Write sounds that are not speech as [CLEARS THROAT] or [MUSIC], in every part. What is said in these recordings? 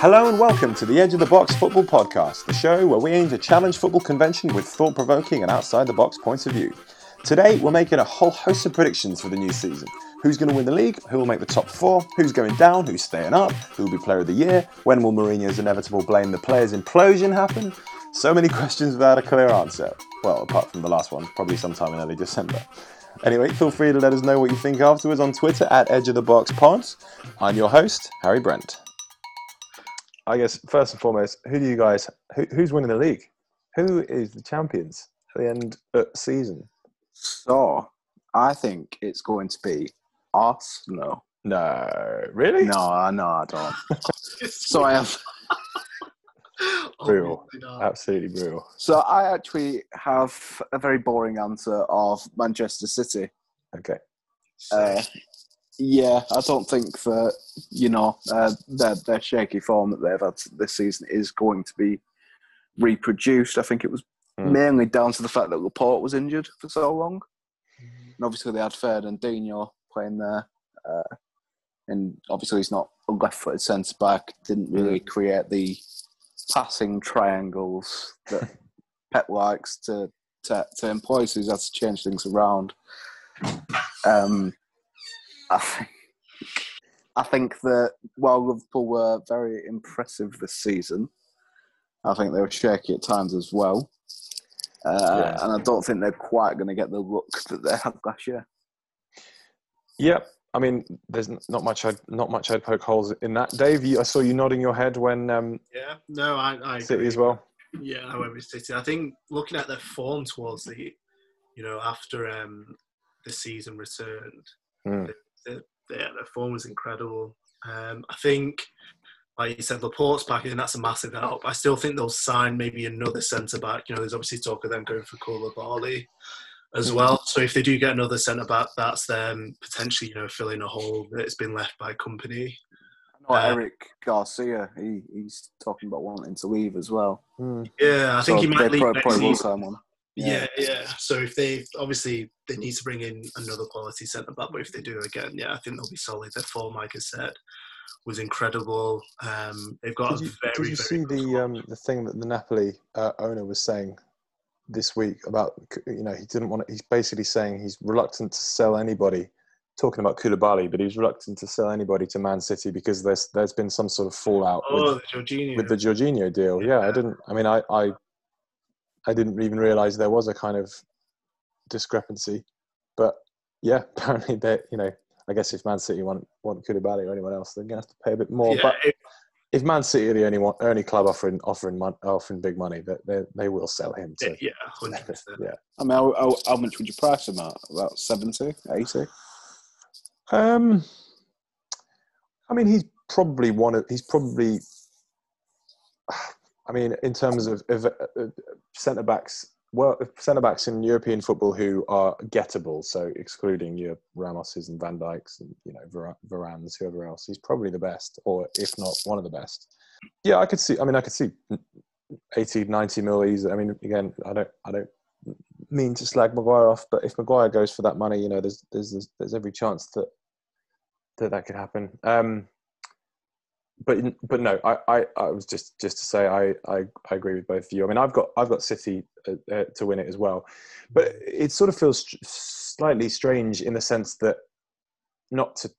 Hello and welcome to the Edge of the Box Football Podcast, the show where we aim to challenge football convention with thought provoking and outside the box points of view. Today, we're making a whole host of predictions for the new season. Who's going to win the league? Who will make the top four? Who's going down? Who's staying up? Who will be player of the year? When will Mourinho's inevitable blame the players' implosion happen? So many [LAUGHS] questions without a clear answer. Well, apart from the last one, probably sometime in early December. Anyway, feel free to let us know what you think afterwards on Twitter at Edge of the Box Pods. I'm your host, Harry Brent. I guess first and foremost, who do you guys? Who, who's winning the league? Who is the champions at the end of the season? So, I think it's going to be Arsenal. No, really? No, I no, I don't. [LAUGHS] so I have. [LAUGHS] Brutal. Absolutely brutal. So I actually have a very boring answer of Manchester City. Okay. Uh, yeah, I don't think that you know uh, their their shaky form that they've had this season is going to be reproduced. I think it was Hmm. mainly down to the fact that Laporte was injured for so long, and obviously they had Fernandinho playing there, uh, and obviously he's not a left-footed centre back. Didn't really create the passing triangles that [LAUGHS] Pep likes to to, to employ. So he's had to change things around. Um, I think, I think that while Liverpool were very impressive this season, I think they were shaky at times as well. Uh, Yeah. And I don't think they're quite going to get the look that they had last year. Yep. I mean, there's not much. I'd not much. I'd poke holes in that. Dave, you, I saw you nodding your head when um, Yeah, no, I, I City agree. as well. Yeah, I went with City. I think looking at their form towards the, you know, after um, the season returned, Mm. The, the, yeah, their form was incredible. Um, I think, like you said, Laporte's back in. That's a massive help. I still think they'll sign maybe another centre back. You know, there's obviously talk of them going for Koulibaly as well. So if they do get another centre back, that's them potentially, you know, filling a hole that's been left by Kompany. I know Uh, Eric Garcia, he, he's talking about wanting to leave as well. Mm. Yeah, I think So he might leave probably, next probably season. Sign. Yeah, yeah. So if they obviously they need to bring in another quality centre back, but if they do again, yeah, I think they'll be solid. Their form, like I said, was incredible. Um, they've got Did you, very, did you very see the um, the thing that the Napoli uh, owner was saying this week about you know he didn't want to, he's basically saying he's reluctant to sell anybody talking about Koulibaly but he's reluctant to sell anybody to Man City because there's there's been some sort of fallout oh, with, the Jorginho. with the Jorginho deal yeah I didn't I mean I, I I didn't even realize there was a kind of discrepancy but yeah [LAUGHS] apparently they you know I guess if Man City want want Koulibaly or anyone else they're gonna have to pay a bit more yeah, but it- if Man City are the only one, only club offering offering mon- offering big money, that they, they will sell him. To, yeah, hundred percent. yeah. I mean, how, how, how much would you price him at? About 70, 80? Um, I mean, he's probably one of. He's probably. I mean, in terms of, of uh, centre backs, well, centre backs in European football who are gettable, so excluding your Ramoses and Van Dijks and you know Var- Varans, whoever else, he's probably the best, or if not one of the best. Yeah, I could see. I mean, I could see 80, 90 mil easy. I mean, again, I don't, I don't mean to slag Maguire off, but if Maguire goes for that money, you know, there's, there's, there's, there's every chance that that that could happen. Um, but but no, I, I, I was just just to say I, I, I agree with both of you. I mean, I've got I've got City uh, uh, to win it as well, but it sort of feels str- slightly strange in the sense that not to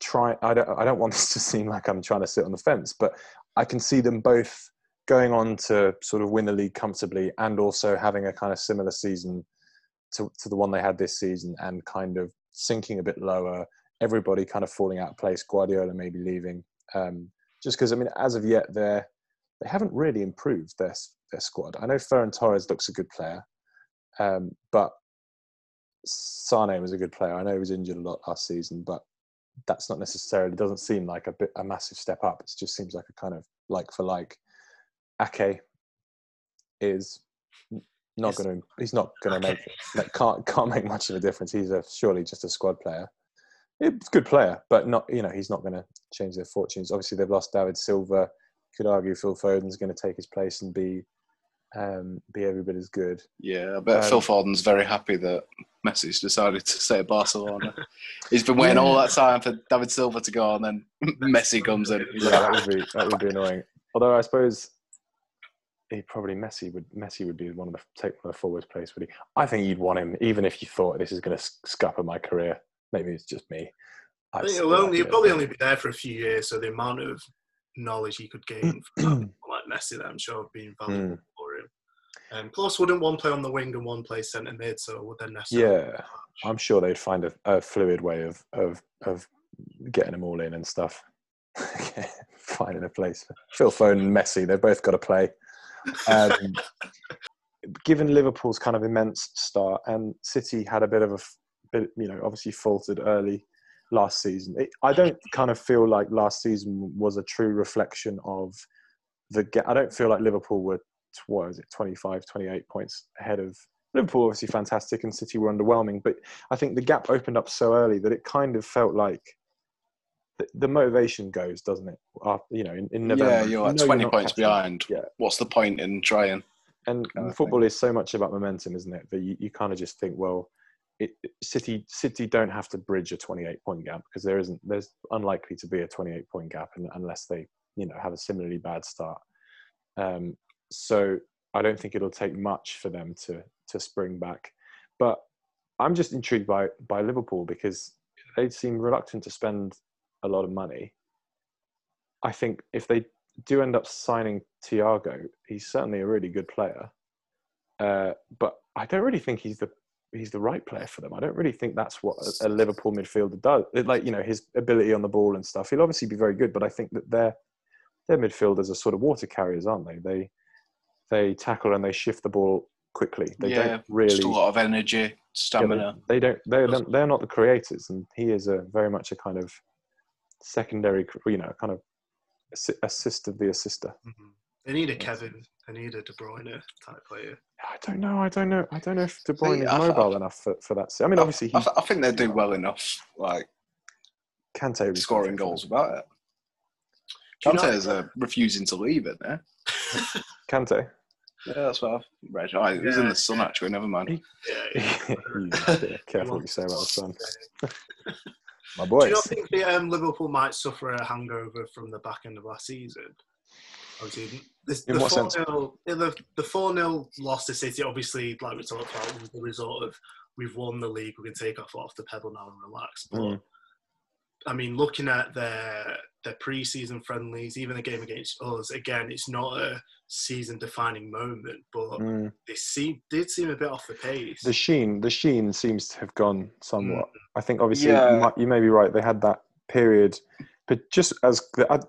try. I don't I don't want [LAUGHS] this to seem like I'm trying to sit on the fence, but I can see them both going on to sort of win the league comfortably and also having a kind of similar season to, to the one they had this season and kind of sinking a bit lower. Everybody kind of falling out of place. Guardiola maybe leaving. Um, just because I mean, as of yet, they're they haven't really improved their their squad. I know Ferran Torres looks a good player, um, but Sane was a good player. I know he was injured a lot last season, but that's not necessarily doesn't seem like a bit a massive step up. It just seems like a kind of like for like. Ake is not going to. He's not going to make. Like, can't can't make much of a difference. He's a surely just a squad player. He's a good player, but not. You know, he's not going to change their fortunes. Obviously, they've lost David Silva. Could argue Phil Foden's going to take his place and be um, be every bit as good. Yeah, I bet Um, Phil Foden's very happy that Messi's decided to stay at Barcelona. [LAUGHS] He's been waiting all that time for David Silva to go, and then [LAUGHS] Messi comes in. Yeah, that would be that would be annoying. Although I suppose he probably Messi would Messi would be one of the take one of the forwards place, would he? I think you'd want him even if you thought this is going to scupper my career. Maybe it's just me. I think he'll, only—he'll probably only be there for a few years, so the amount of knowledge he could gain [CLEARS THROAT] from like Messi, that I'm sure would be invaluable Mm. for him. Um, plus, wouldn't one play on the wing and one play centre mid, so would then necessarily. Yeah, I'm sure they'd find a, a fluid way of, of of getting them all in and stuff. [LAUGHS] Finding a place. Phil Foden and Messi, they've both got to play. Um, [LAUGHS] given Liverpool's kind of immense start, and City had a bit of a you know, obviously faltered early last season. It, I don't kind of feel like last season was a true reflection of the. I don't feel like Liverpool were what is it, 25, 28 points ahead of Liverpool. Obviously fantastic, and City were underwhelming. But I think the gap opened up so early that it kind of felt like. The, motivation goes, doesn't it? After, you know, in, in November, yeah, you you're like know 20 not points behind. Yeah. What's the point in trying? and of football is so much about momentum, isn't it? That you, you kind of just think, well, it, City City don't have to bridge a 28 point gap because there isn't there's unlikely to be a 28 point gap un- unless they you know have a similarly bad start. Um, so I don't think it'll take much for them to to spring back. But I'm just intrigued by by Liverpool because they seem reluctant to spend a lot of money. I think if they do end up signing Thiago, he's certainly a really good player. Uh, but I don't really think he's the he's the right player for them. I don't really think that's what a, a Liverpool midfielder does. It- like you know his ability on the ball and stuff. He'll obviously be very good, but I think that their their midfielders are sort of water carriers, aren't they? They they tackle and they shift the ball quickly. They yeah, don't really. just a lot of energy, yeah, stamina. they, they don't. They're they're- they're not the creators, and he is a very much a kind of secondary, you know, kind of assist of the assister. Mhm. They need a Kevin. They need a De Bruyne type player. I don't know. I don't know. I don't know if De Bruyne is I- I- mobile enough for, for that. I mean, obviously, I, I think they do well enough, like Kante would scoring goals them. about it. Do is uh, refusing to leave it there. [LAUGHS] Kante. Yeah, that's what I've read. Oh, he was in the sun actually. Never mind. Yeah, yeah. [LAUGHS] [LAUGHS] Careful what you say about the sun, my boys. Do you not think the, um, Liverpool might suffer a hangover from the back end of last season? Obviously, this, In the what sense? 4-0 yeah, the the four 0 loss to City, obviously, like we talked about, was the result of we've won the league, we can take our foot off the pedal now and relax. But Mm. I mean, looking at their their pre-season friendlies, even the game against us, again, it's not a season-defining moment, but Mm. they seem did seem a bit off the pace. The sheen, the sheen seems to have gone somewhat. Mm. I think obviously Yeah. you, might, you may be right. They had that period, but just as the, I-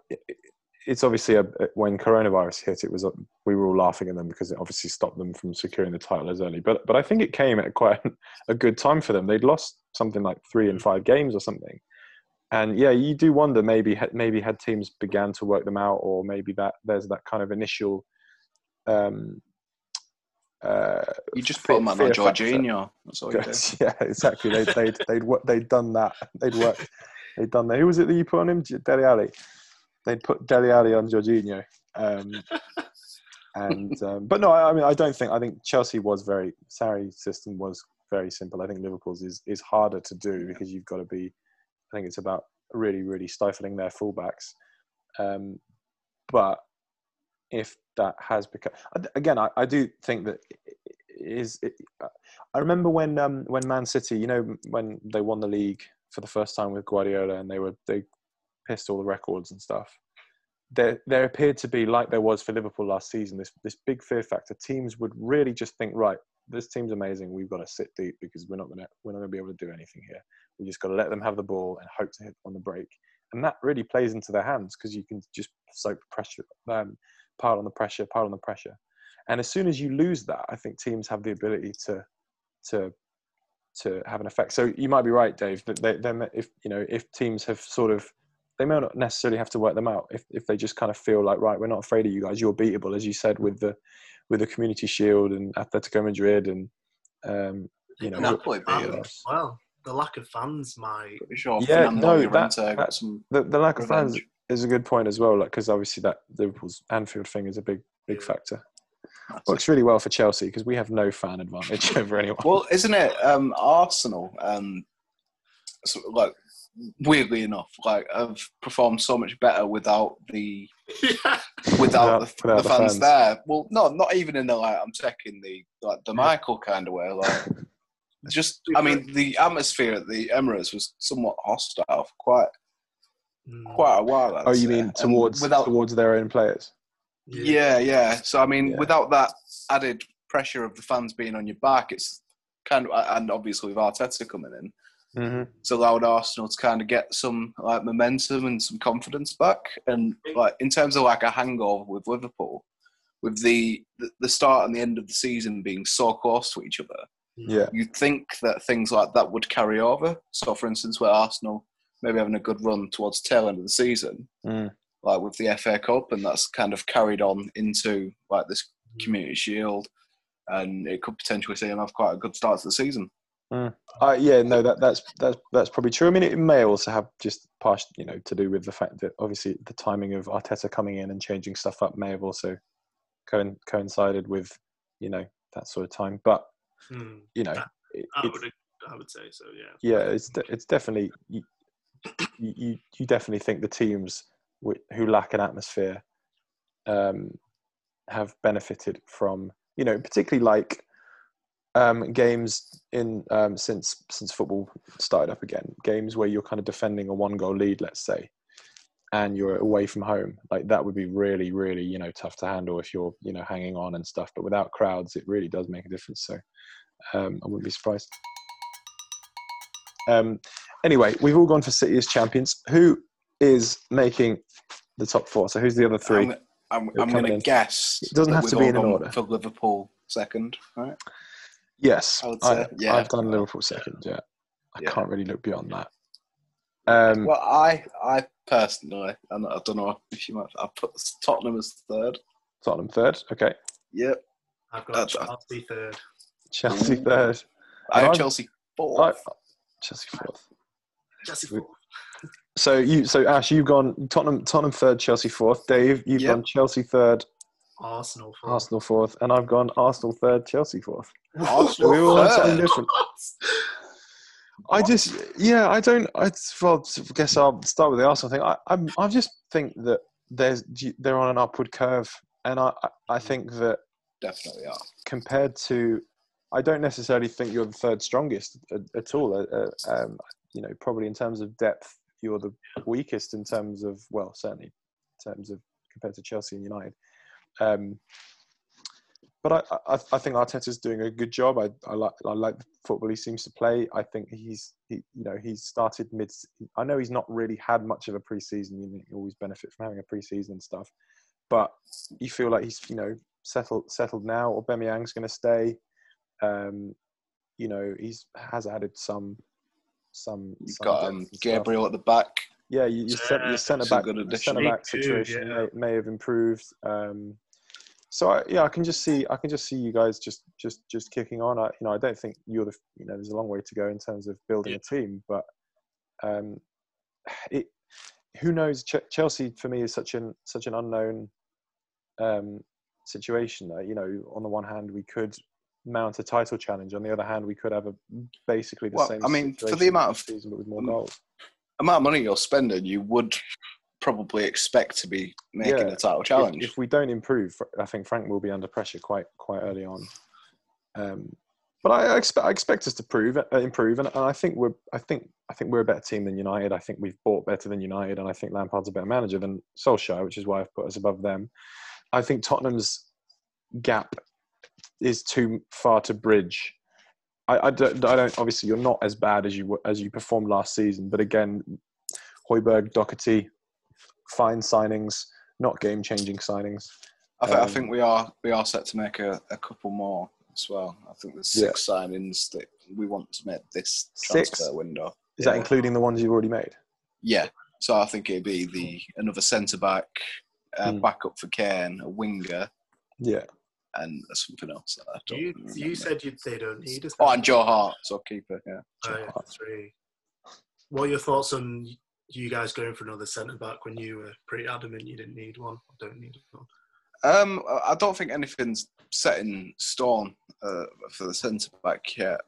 it's obviously a, when coronavirus hit, it was a, we were all laughing at them because it obviously stopped them from securing the title as early. But but I think it came at quite [LAUGHS] a good time for them. They'd lost something like three in five games or something, and yeah, you do wonder maybe had- maybe had teams began to work them out, or maybe that there's that kind of initial. Um, uh, You just put man on. Jorginho. That's all [LAUGHS] yeah, exactly. They'd they'd they'd wo- they'd done that. They'd worked. They'd done that. Who was it that you put on him? Dele Alli. They'd put Dele Alli on Jorginho. Um, [LAUGHS] and um, but no, I, I mean I don't think I think Chelsea was very Sarri's system was very simple. I think Liverpool's is is harder to do because you've got to be. I think it's about really really stifling their fullbacks. Um, but if that has become again, I, I do think that is. It, I remember when um, when Man City, you know, when they won the league for the first time with Guardiola, and they were they pissed all the records and stuff. There, there appeared to be like there was for Liverpool last season. This this big fear factor. Teams would really just think, right, this team's amazing. We've got to sit deep because we're not gonna we're not gonna be able to do anything here. We just got to let them have the ball and hope to hit on the break. And that really plays into their hands because you can just soak pressure, um, pile on the pressure, pile on the pressure. And as soon as you lose that, I think teams have the ability to to to have an effect. So you might be right, Dave. That they, they, if you know, if teams have sort of, they may not necessarily have to work them out. If if they just kind of feel like, right, we're not afraid of you guys. You're beatable, as you said with the with the Community Shield and Atletico Madrid and um, you know, Napoli beat fans, well, the lack of fans might. Sure Yeah, Fernando no, that- got that- some the, the lack of fans is a good point as well. Like because obviously that Liverpool's Anfield thing is a big big Yeah. factor. Works really well for Chelsea because we have no fan advantage [LAUGHS] over anyone. Well, isn't it um, Arsenal? Um, so, like weirdly enough, like I've performed so much better without the yeah. [LAUGHS] without, Without- the, without the the fans, fans. there. Well, no, not even in the like I'm checking the like the Michael kind of way. Like [LAUGHS] just, I mean, the atmosphere at the Emirates was somewhat hostile for quite Mm. quite a while. I'd oh, you say. mean And towards without towards their own players? yeah, yeah. So I mean, Yeah. without that added pressure of the fans being on your back, it's kind of and obviously with Arteta coming in, Mm-hmm. it's allowed Arsenal to kind of get some like momentum and some confidence back. And like in terms of like a hangover with Liverpool, with the the- start and the end of the season being so close to each other, Yeah, you'd think that things like that would carry over. So, for instance, where Arsenal maybe having a good run towards the tail end of the season, Mm. like with the FA Cup, and that's kind of carried on into like this Community Shield, and it could potentially see them have quite a good start to the season. Uh, yeah. No, that that's that's that's probably true. I mean, it may also have just partial, you know, to do with the fact that obviously the timing of Arteta coming in and changing stuff up may have also co- coincided with you know that sort of time. But Mm. you know, it, I would, I would say so. Yeah. yeah, it's de- it's definitely you, you you you definitely think the teams who lack an atmosphere um, have benefited from you know particularly like um, games in um, since since football started up again games where you're kind of defending a one goal lead let's say and you're away from home like that would be really really you know tough to handle if you're you know hanging on and stuff but without crowds it really does make a difference so um, i wouldn't be surprised um, anyway, we've all gone for City as champions. Who is making the top four? So who's the other 3 I'm, I'm, I'm going to guess. It doesn't have to be in order. For Liverpool second, right? Yes, I would I, say, yeah. have done Liverpool second. Yeah, I Yeah. can't really look beyond that. Um, Well, I, I personally, and I don't know if you might, I put Tottenham as third. Tottenham third. Okay, Yep. I've got That's- Chelsea third. Chelsea third. I have I've- Chelsea I, fourth. Chelsea fourth. Chelsea fourth. So you, so Ash, you've gone Tottenham, Tottenham third, Chelsea fourth. Dave, you've Yep. gone Chelsea third, Arsenal fourth. Arsenal fourth, and I've gone Arsenal third, Chelsea fourth. Arsenal we all third. something different. [LAUGHS] I just, yeah, I don't. I well, I guess I'll start with the Arsenal thing. I, I'm, I just think that there's they're on an upward curve, and I, I- I think that Definitely are. compared to, I don't necessarily think you're the third strongest at, at all. Uh, uh, um, you know, probably in terms of depth, you're the weakest in terms of, well, certainly in terms of compared to Chelsea and United. Um, but I, I, I think Arteta's doing a good job. I, I like I like the football he seems to play. I think he's he you know he's started mid. I know he's not really had much of a preseason. You, always benefit from having a preseason and stuff, but you feel like he's you know settled settled now. Or Aubameyang's going to stay. Um, you know he's has added some some. You've some got um, and stuff. Gabriel at the back. Yeah, you, your, cent- Yeah, your centre back, good the addition. centre back Good, situation yeah. may, may have improved. Um, so I, yeah, I can just see, I can just see you guys just, just, just kicking on. I, you know, I don't think you're the, you know, there's a long way to go in terms of building a team, but um, it, who knows? Ch- Chelsea for me is such an, such an unknown um, situation. That you know, on the one hand, we could mount a title challenge. On the other hand, we could have a basically the Well, same. I mean, for the amount of- season, but with more um, goals. Amount of money you're spending, you would probably expect to be making Yeah, a title if- challenge. If, we don't improve, I think Frank will be under pressure quite quite early on. Um, but I, I expect I expect us to prove uh, improve, and, and I think we're I think I think we're a better team than United. I think we've bought better than United, and I think Lampard's a better manager than Solskjaer, which is why I've put us above them. I think Tottenham's gap is too far to bridge. I, I, don't, I don't. Obviously, you're not as bad as you were- as you performed last season, but again, Hojbjerg, Doherty, fine signings, not game changing signings. I, th- I um, think we are we are set to make a, a couple more as well. I think there's Yeah. six signings that we want to make this Six? transfer window. Is Yeah. that including the ones you've already made? Yeah. So I think it'd be the another centre back, uh, Hmm. backup for Kane, a winger, Yeah. And something else. That I don't You, remember. you said you, they don't need us. Oh, and Joe Hart, so keeper. Yeah. Oh, yeah, three. What are your thoughts on you guys going for another centre back when you were pretty adamant you didn't need one? Or don't need one. Um, I don't think anything's set in stone uh, for the centre back yet.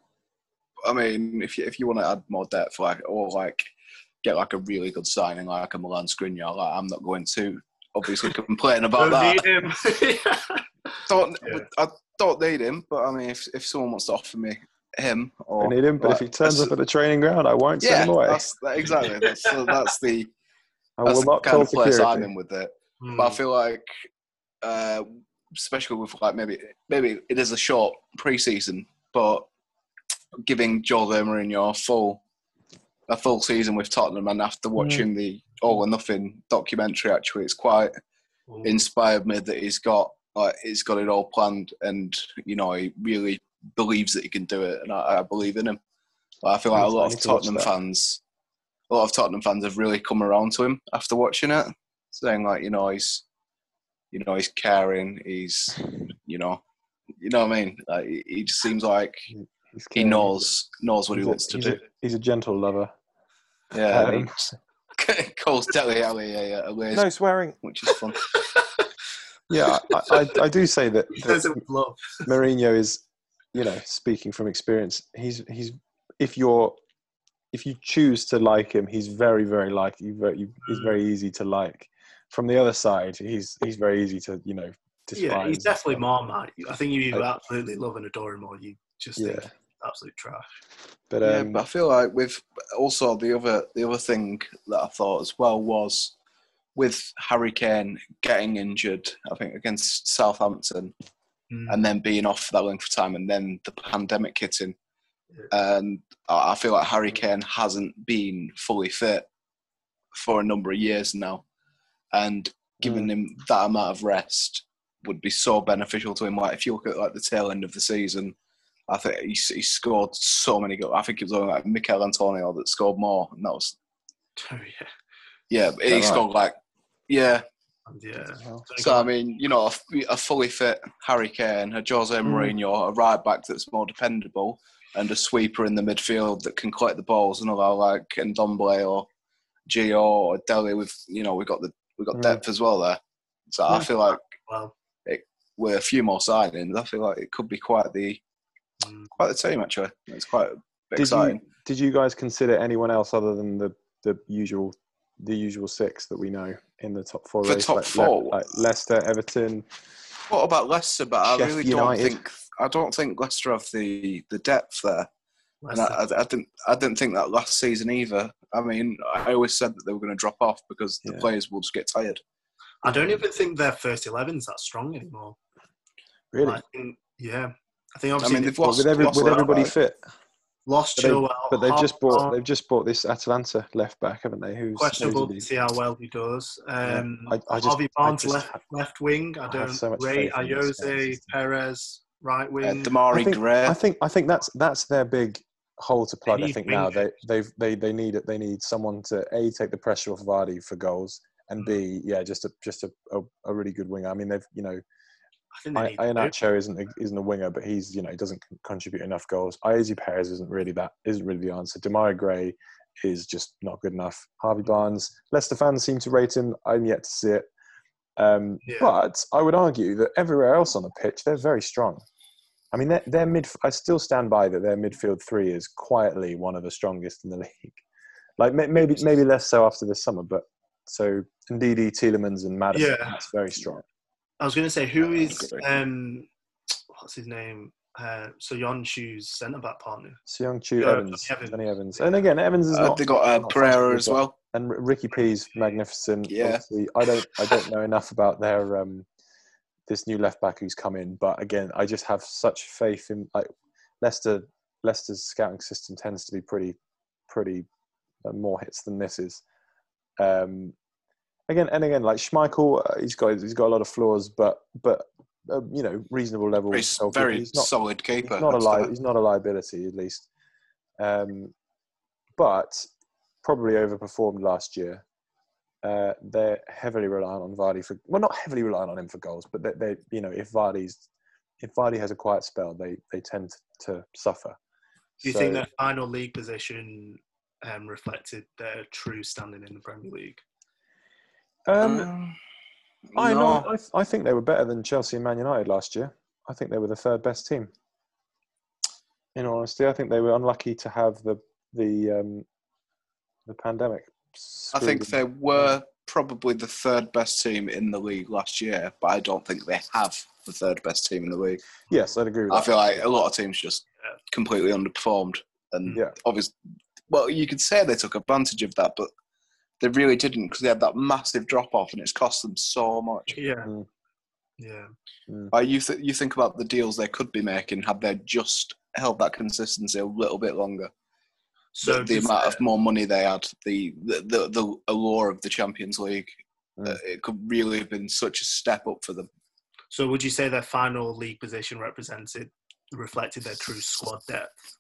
I mean, if you if you want to add more depth, like or like get like a really good signing like a Milan Skriniar, like I'm not going to obviously complain about Don't that. need him. [LAUGHS] Don't Yeah. I don't need him, but I mean, if if someone wants to offer me him or I need him, but if he turns up at the training ground, I won't yeah, send him away. that's that, exactly. That's so that's the [LAUGHS] I that's will the not kind call of place I'm in with it. Hmm. But I feel like, uh, especially with like maybe maybe it is a short preseason, but giving Jose Mourinho a full a full season with Tottenham, and after Mm. watching the All or Nothing documentary, actually, it's quite Ooh. inspired me that he's got like he's got it all planned, and you know he really believes that he can do it, and I, I believe in him. Like, I feel like a lot of need to Tottenham fans, a lot of Tottenham fans have really come around to him after watching it, saying like you know he's, you know he's caring, he's, you know, you know what I mean. Like he- he just seems like he knows knows what he He's a- wants to he's do. A, he's a gentle lover. Yeah, Um, [LAUGHS] he calls Dele Alli a, a lazy, no swearing. which is fun. [LAUGHS] Yeah, I, I, I do say that, He says it that. [LAUGHS] Mourinho is, you know, speaking from experience. He's he's if you're if you choose to like him, he's very very like you. Very, you- he's mm. very easy to like. From the other side, he's he's very easy to you know. Despise Yeah, he's definitely stuff. more man. I think you either absolutely love and adore him, or you just Yeah. think he's absolute trash. But yeah, um, but I feel like with also the other the other thing that I thought as well was with Harry Kane getting injured, I think against Southampton, Mm. and then being off for that length of time, and then the pandemic hitting, Yeah. and I I feel like Harry Kane hasn't been fully fit for a number of years now, and giving him that amount of rest would be so beneficial to him. Like if you look at like the tail end of the season, I think he, he scored so many goals. I think it was only like Michael Antonio that scored more, and that was [LAUGHS] Oh, yeah. yeah. He right? scored like yeah. Yeah. So I mean, you know, a, a fully fit Harry Kane, a Jose Mourinho, a right back that's more dependable, and a sweeper in the midfield that can collect the balls and allow like Ndombele or Gio or Dele. With you know, we got the we got Mm. depth as well there. So I feel like Well, with a few more signings, I feel like it could be quite the mm, Mm. quite the team actually. It's quite did exciting. you did you guys consider anyone else other than the the usual the usual six that we know in the top four For race, top like, four? like Leicester, Everton? What about Leicester? But I Sheffield really don't think I don't think Leicester have the the depth there. And I, I, I didn't. I didn't think that last season either. I mean, I always said that they were going to drop off because the Yeah. players will just get tired. I don't even think their first 11's that strong anymore. Really? I think, yeah. I think I obviously mean, they they've lost, with, every, lost with everybody back. fit, lost but, they, but they've just bought Harvey they've just bought this Atalanta left back, haven't they? Who's questionable who's to see how well he does. Um, I- I just- Harvey I Barnes just left left wing. I I don't so much rate faith in this Ayoze Perez right Uh, wing. Demarai I think, Gray. I think I think that's that's their big hole to plug. I need think now they they've they they need it. They need someone to a take the pressure off Vardy for goals, Mm. and b yeah just a just a, a, a really good winger. I mean they've you know I I, need. Iheanacho isn't a, isn't a winger, but he's you know he doesn't contribute enough goals. Ayoze Perez isn't really that isn't really the answer. Demarai Gray is just not good enough. Harvey Barnes, Leicester fans seem to rate him. I'm yet to see it. Um, Yeah. But I would argue that everywhere else on the pitch they're very strong. I mean, their, their mid. I still stand by that their midfield three is quietly one of the strongest in the [LAUGHS] league. Like maybe maybe less so after this summer, but so Ndidi, Tielemans, and Maddison. Yeah. That's very strong. I was going to say who Yeah, is um, what's his name? Uh, Soyuncu's centre back partner. Soyuncu Yeah, Evans, Johnny Evans. Johnny Evans, and again Evans is Uh, not. they got uh, not Pereira as well. and R- Ricky P's magnificent. Yeah. Obviously, I don't I don't know enough about their um, this new left back who's come in, but again, I just have such faith in like Leicester. Leicester's scouting system tends to be pretty pretty uh, more hits than misses. Um, again and again, like Schmeichel, uh, he's got he's got a lot of flaws, but but uh, you know reasonable level. He's goalkeeper. very He's not, solid he's keeper. not a That's li- he's not a liability at least. Um, but probably overperformed last year. Uh, they're heavily reliant on Vardy for well, not heavily reliant on him for goals, but they, they you know if Vardy's if Vardy has a quiet spell, they they tend to suffer. Do you So- think their final league position um, reflected their true standing in the Premier League? Um, Um, I No. know. I, I think they were better than Chelsea and Man United last year. I think they were the third best team. In honesty, I think they were unlucky to have the the um, the pandemic. I think they were probably the third best team in the league last year, but I don't think they have the third best team in the league. Yes, I'd agree with I that. feel like a lot of teams just completely underperformed, and Yeah. obviously, well, you could say they took advantage of that, but they really didn't because they had that massive drop off, and it's cost them so much. Yeah. Mm. Yeah. Uh, you th- you think about the deals they could be making had they just held that consistency a little bit longer. So the, the amount of more money they had, the the the, the allure of the Champions League, Mm. uh, it could really have been such a step up for them. So would you say their final league position represented reflected their true squad depth?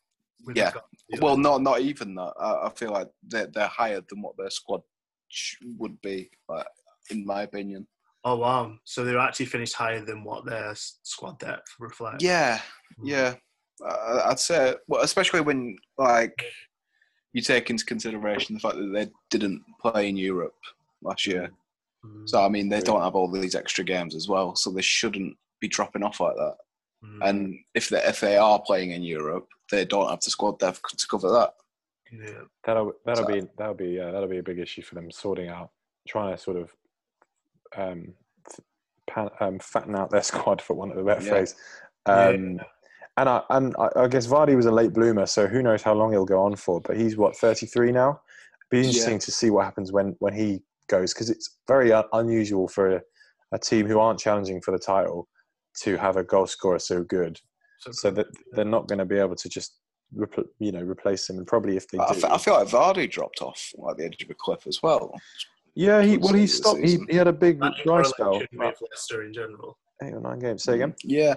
Yeah. regard to the- Well, not not even that. I, I feel like they're they're higher than what their squad sh- would be, uh, in my opinion. Oh wow! So they're actually finished higher than what their squad depth reflects. Yeah, Mm. yeah. Uh, I'd say, well, especially when like you take into consideration the fact that they didn't play in Europe last year. Mm, So I mean, they don't have all these extra games as well, so they shouldn't be dropping off like that. mm, And if they if they are playing in Europe, they don't have the squad depth to cover that. Yeah. That'll that'll So- be that'll be uh, that'll be a big issue for them sorting out, trying to sort of um, pan, um, fatten out their [LAUGHS] squad for one of the better Yeah. phrase. Yeah. Um, And I and I, I guess Vardy was a late bloomer, so who knows how long he'll go on for? But he's what thirty three now. Be interesting Yeah. to see what happens when when he goes because it's very un- unusual for a, a team who aren't challenging for the title to have a goal scorer so good. So that they're not going to be able to just repl- you know replace him. And probably if they I, do, fe- I feel like Vardy dropped off like the edge of a cliff as well. Yeah, he well he stopped. He, he had a big That in dry spell, with Leicester in general. eight or nine games. Say again. Yeah,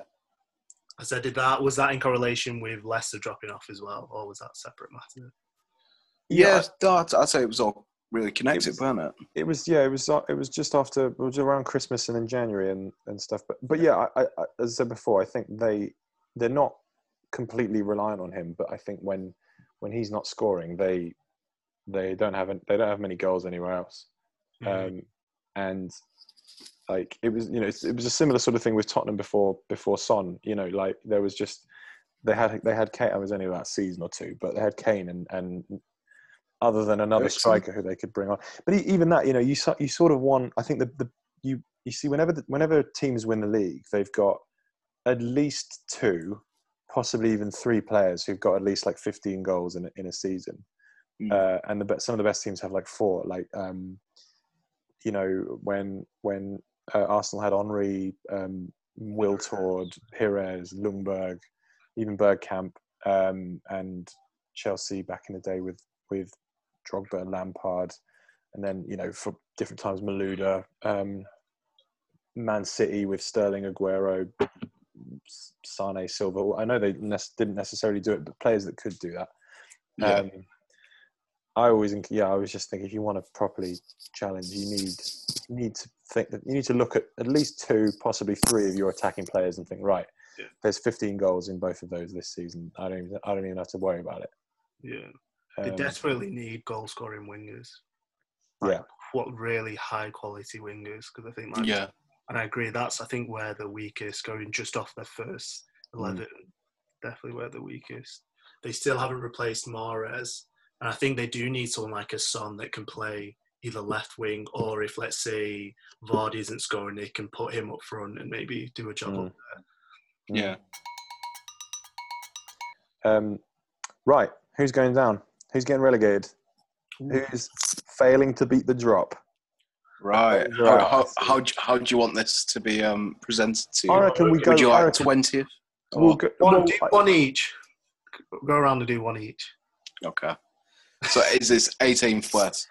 I said, did that was that in correlation with Leicester dropping off as well, or was that separate matter? yeah. no, I'd, I'd say it was all really connected, wasn't it? It was yeah, it was uh, it was just after it was around Christmas and in January and, and stuff. But but yeah, I, I, I- as I said before, I think they they're not completely reliant on him. But I think when when he's not scoring, they they don't have an, they don't have many goals anywhere else. Mm. Um, and like it was you know it was a similar sort of thing with Tottenham before before Son. You know, like there was just they had they had Kane. I was only about a season or two, but they had Kane and and other than another striker who they could bring on. But even that, you know, you you sort of want. I think the, the you you see whenever the, whenever teams win the league, they've got at least two, possibly even three players who've got at least like 15 goals in a, in a season. Mm. Uh, and the some of the best teams have like four. Like um, you know when when uh, Arsenal had Henry, um, Wiltord, Pires, Ljungberg, even Bergkamp, um, and Chelsea back in the day with with Drogba and Lampard, and then you know for different times Malouda, um, Man City with Sterling, Aguero, Sane, Silva. I know they ne- didn't necessarily do it, but players that could do that. Yeah. Um, I always, yeah, I was just thinking if you want to properly challenge, you need you need to think that you need to look at at least two, possibly three of your attacking players and think, right, Yeah. there's 15 goals in both of those this season. I don't even, I don't even have to worry about it. Yeah, they Um, desperately need goal scoring wingers. Yeah. what really high quality wingers? Because I think like yeah, and I agree. That's I think where the weakest going just off their first Mm. eleven. Definitely where the weakest. They still haven't replaced Mahrez, and I think they do need someone like a Son that can play either left wing or if let's say Vardy isn't scoring, they can put him up front and maybe do a job Mm. up there. yeah. Um, right, who's going down? Who's getting relegated? Who's failing to beat the drop? Right. How, how, how, do- how do you want this to be um, presented to you? I reckon we go. Would you I like twentieth? we'll go One, well, do one each. Go around and do one each. Okay. So is this eighteenth place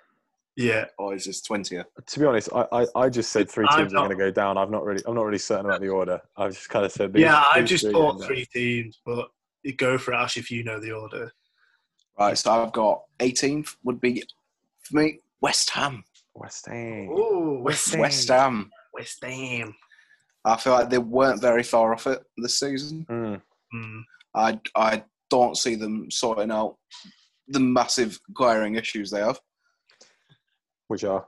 Yeah, or is this twentieth? to be honest, I, I, I just said 3 I'm teams are going to go down. I've not really, I'm not really certain about the order. I've just kind of said. These, yeah. I just three thought three teams, but you go for it, Ash, if you know the order. Right. So I've got eighteenth would be for me West Ham. Down. West Ham. Oh, West West Ham. West Ham. I feel like they weren't very far off it this season. Mm. Mm. I I don't see them sorting out the massive glaring issues they have. Which are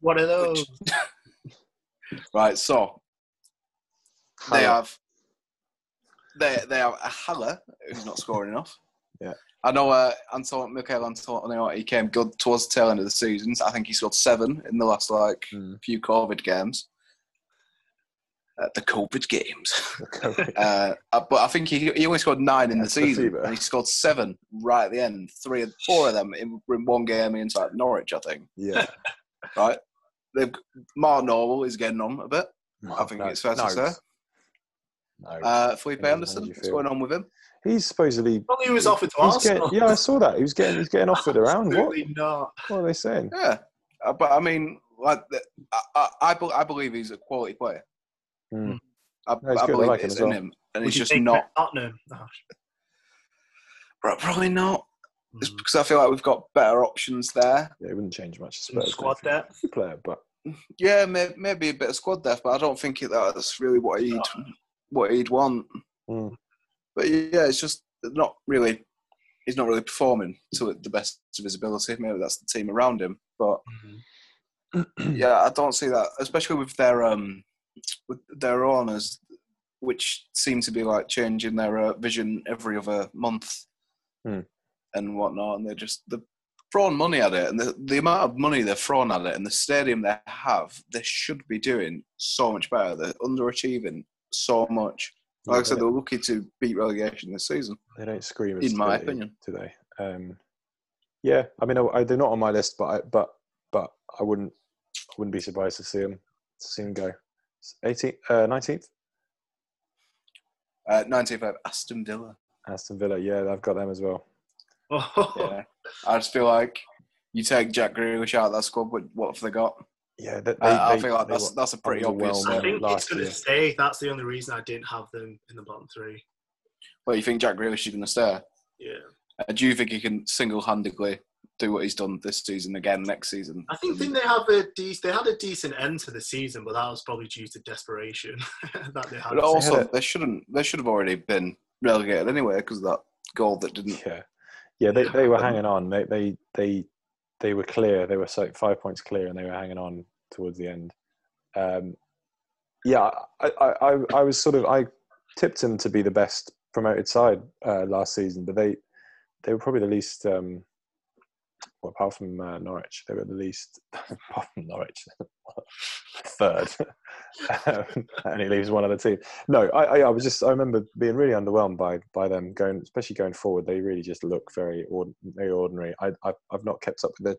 What are those? [LAUGHS] Right, so they have they they have a Haller who's not scoring enough. Yeah. I know uh, Antonio, Michael Antonio, he came good towards the tail end of the season. I think he scored seven in the last like Mm. few COVID games. Uh, the COVID games. Okay. [LAUGHS] Uh, uh, but I think he, he only scored nine in the the season, and he scored seven right at the end. Three, four of them in, in one game against like Norwich, I think. yeah. Right? They've Mark Noble is getting on a bit. I think No, it's fair to say. No. Uh, Felipe How Anderson, what's going on with him? he's supposedly. Well, he was offered to He's Arsenal. getting, yeah, I saw that. He was getting. He's getting offered around. What? Not. What are they saying? Yeah, Uh, but I mean, like, I, I, I, I believe he's a quality player. Hmm. I, No, he's I good. I believe like it's as in well. him, and Would he's you just take not. at Tottenham? No. Probably not. It's Mm. because I feel like we've got better options there. Yeah, it wouldn't change much. Spurs squad don't depth. Player, but Yeah, may, maybe a bit of squad depth, but I don't think that's really what he'd what he'd want. Hmm. But yeah, it's just not really. He's not really performing to the best of his ability. Maybe that's the team around him, but Mhm. [CLEARS THROAT] yeah, I don't see that, especially with their um with their owners, which seem to be like changing their uh, vision every other month Hmm. and whatnot, and they're just they're throwing money at it, and the the amount of money they're throwing at it, and the stadium they have, they should be doing so much better. They're underachieving so much. Like I said, they, they're lucky to beat relegation this season. they don't scream. in my opinion. do they? Um, yeah, I mean, I, I- they're not on my list, but I, but but I wouldn't I wouldn't be surprised to see them to see them go. 18th, uh, 19th, Uh, 95 Aston Villa. Aston Villa. Yeah, I've got them as well. Oh, Yeah, [LAUGHS] I just feel like you take Jack Grealish out of that squad. What, what have they got? Yeah, they, they, I, I feel like that's that's a pretty obvious. overwhelming. I think it's last going to year. stay. That's the only reason I didn't have them in the bottom three. well, you think Jack Grealish is going to stay? Yeah. Uh, do you think he can single-handedly do what he's done this season again next season? I think didn't they have a dec- they had a decent end to the season, but that was probably due to desperation [LAUGHS] that they had. But also, had they shouldn't. They should have already been relegated anyway because of that goal that didn't. Yeah, yeah, they, they were hanging on. They they they they were clear. They were so five points clear, and they were hanging on towards the end. Um, yeah, I, I I was sort of I tipped them to be the best promoted side uh, last season, but they they were probably the least. Um, well, apart from uh, Norwich, they were the least. [LAUGHS] apart from Norwich, third, [LAUGHS] um, and he leaves one other team. No, I, I, I was just I remember being really underwhelmed by by them going, especially going forward. They really just look very ord- very ordinary. I, I I've not kept up with the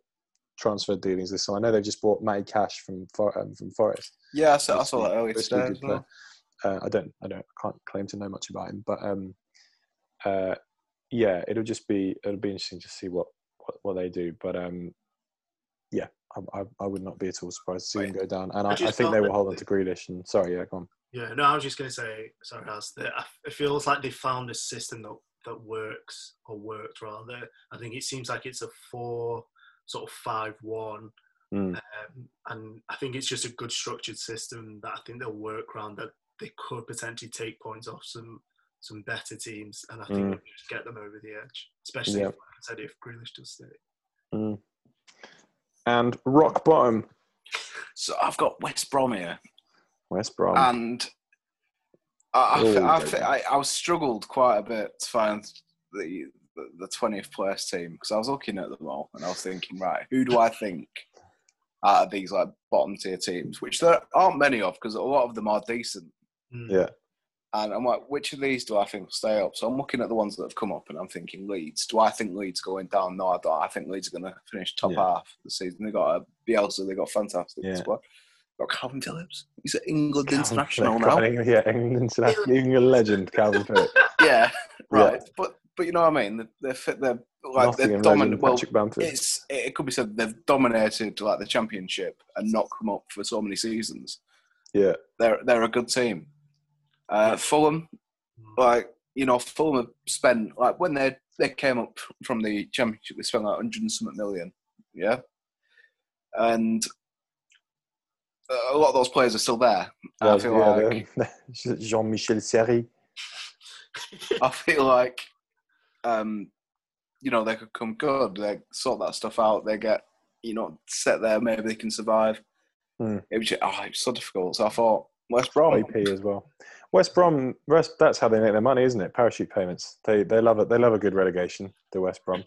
transfer dealings this summer. I know they've just bought Matty Cash from For- um, from Forest. Yeah, I saw, I saw that earlier Supposed to be a today. well. Uh, I don't I don't I can't claim to know much about him, but um, uh, yeah, it'll just be it'll be interesting to see what what, what they do. But um, yeah, I, I, I would not be at all surprised to see them go down. And I I, think they will hold on to Grealish. And sorry, yeah, go on. Yeah, no, I was just going to say, sorry, As, that I- it feels like they found a system that, that works, or worked rather. I think it seems like it's a four, sort of five one, Mm. um, and I think it's just a good structured system that I think they'll work around. That they could potentially take points off some some better teams, and I think Mm. they'll just get them over the edge. Especially, Yeah. if, like I said, if Grealish does stay. Mm. And rock bottom, So I've got West Brom here. West Brom. and I, I, Oh, I, I, I was struggled quite a bit to find the the twentieth place team because I was looking at them all and I was thinking, right, who do I think out of these like bottom tier teams, which there aren't many of because a lot of them are decent, Mm. yeah, and I'm like, which of these do I think will stay up? So I'm looking at the ones that have come up and I'm thinking Leeds. Do I think Leeds going down? No, I don't. I think Leeds are going to finish top Yeah. half of the season. They got a Bielsa. They got a fantastic Yeah. squad. Got Kalvin Phillips. He's an England Kalvin international Phillips, now. England- [LAUGHS] Yeah, England international, England legend, Kalvin Phillips. [LAUGHS] yeah, Yeah. right. But but you know what I mean? They're they're, fit- they're like they're dominant. Well, Patrick Bamford. it's it could be said they've dominated like the championship and not come up for so many seasons. Yeah, They're they're a good team. Uh, Fulham, Mm. like you know, Fulham have spent like when they they came up from the championship, they spent like hundred and something million. Yeah, and a lot of those players are still there. I feel yeah, like Jean-Michel Seri. [LAUGHS] I feel like, um, you know, they could come good. They sort that stuff out. They get, you know, set there. Maybe they can survive. Hmm. It was just, oh, it was so difficult. So I thought West Brom. AP as well. West Brom, West, that's how they make their money, isn't it? Parachute payments. They they love it. They love a good relegation. The West Brom.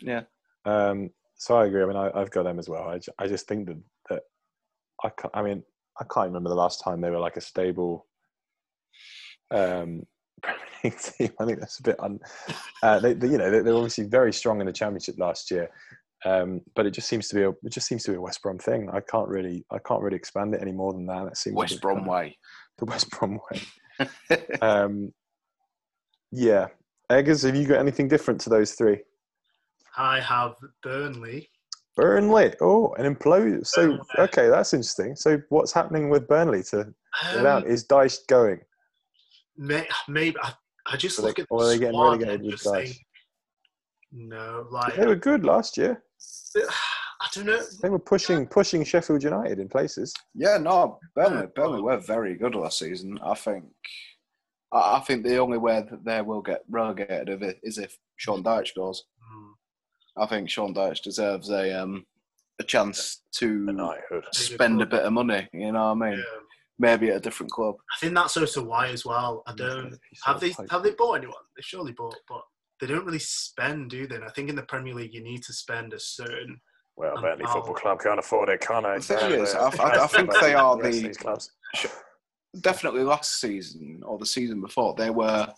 Yeah. Um, so I agree. I mean, I, I've got them as well. I, I just think that that I can't, I mean, I can't remember the last time they were like a stable um, [LAUGHS] Premier League team. I think that's a bit un. Uh, they, they, you know, they, they're obviously very strong in the Championship last year, um, but it just seems to be a it just seems to be a West Brom thing. I can't really I can't really expand it any more than that. It seems West Brom way. The West Brom way. Um, yeah, Eggers, have you got anything different to those three? I have Burnley. Burnley. Oh, an implosion. So okay, that's interesting. So what's happening with Burnley to get out? Um, Is Dyche going? may, maybe I, I just Are they- look at or the are they getting relegated with think, Dyche? no, like They were good last year. I don't know. They were pushing pushing Sheffield United in places. Yeah, no, Burnley, Burnley were very good last season. I think, I I think the only way that they will get relegated of it is if Sean Dyche goes. Hmm. I think Sean Dyche deserves a um a chance to spend a bit of money. You know what I mean? Yeah. Maybe at a different club. I think that's also why as well. I don't have they have they bought anyone? They surely bought, but they don't really spend, do they? And I think in the Premier League you need to spend a certain. Well, Um, Burnley oh. Football Club can't afford it, can they? The thing is, I- I- I think they are rest the- these clubs. Definitely last season or the season before, they were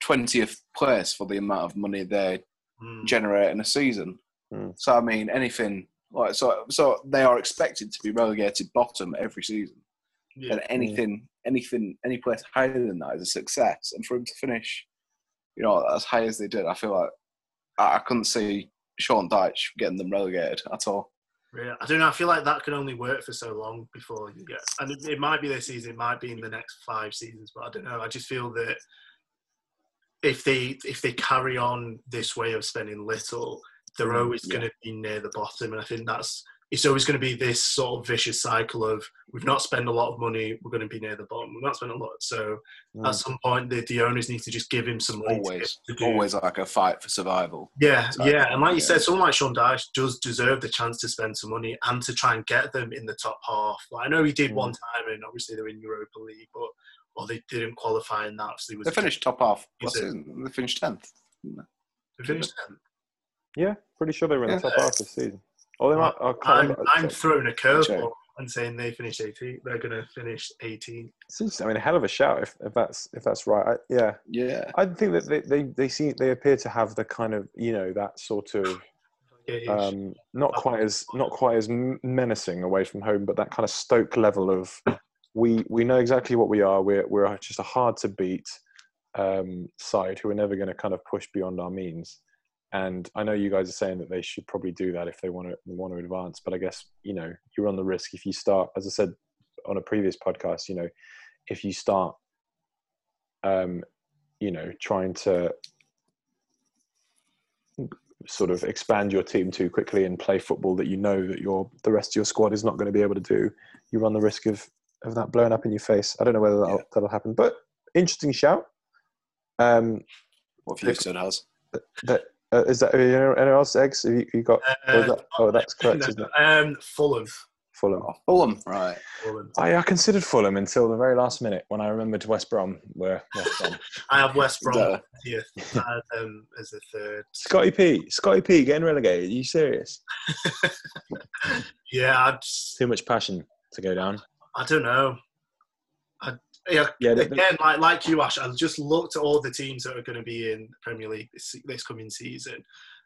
twentieth place for the amount of money they Hmm. generate in a season. Hmm. So I mean, anything like so, so they are expected to be relegated bottom every season, Yeah. and anything, anything, any place higher than that is a success. And for them to finish, you know, as high as they did, I feel like I, I couldn't see Sean Dyche getting them relegated at all. Yeah, I don't know. I feel like that can only work for so long before you get. And it, it might be this season, it might be in the next five seasons, but I don't know. I just feel that if they if they carry on this way of spending little, they're Mm, always yeah. going to be near the bottom. And I think that's it's always going to be this sort of vicious cycle of we've not spent a lot of money, we're going to be near the bottom. We've not spent a lot, so Mm. at some point the, the owners need to just give him some money. to Always, to do- always like a fight for survival. yeah, So, yeah, and like you said, someone like Sean Dyche does deserve the chance to spend some money and to try and get them in the top half. Like, I know he did one Mm. time, and obviously they're in Europa League, but or they didn't qualify in that. So they was They finished top half last it- They finished tenth. They finished tenth. Yeah, pretty sure they were in the top half this season. Oh, they might. Oh, I'm. I'm throwing a curveball and saying they finish 18. They're going to finish 18. It's. I mean, a hell of a shout if, if that's if that's right. I, yeah, Yeah, I think that they, they they seem they appear to have the kind of you know that sort of um, not quite as not quite as menacing away from home, but that kind of Stoke level of we we know exactly what we are. We're we're just a hard to beat um, side who are never going to kind of push beyond our means. And I know you guys are saying that they should probably do that if they want to want to advance, but I guess you know you run the risk if you start, as I said on a previous podcast. You know, if you start, um, you know, trying to sort of expand your team too quickly and play football that you know that your the rest of your squad is not going to be able to do, you run the risk of of that blowing up in your face. I don't know whether that'll, that'll happen, but interesting shout. Um, what said has? that uh, is that anyone else? Eggs? Have you, you got? or that- oh, that's correct, no, isn't it? Um, Fulham. Fulham. Oh, Fulham, right? Fulham. I, I considered Fulham until the very last minute when I remembered West Brom were West Brom. [LAUGHS] I have West Brom Duh. 30th. I as the third. Scotty P. Scotty P. Getting relegated. Are you serious? [LAUGHS] Yeah, I just, Too much passion to go down. I don't know. I, yeah, again, like like you, Ash, I just looked at all the teams that are going to be in the Premier League this, this coming season,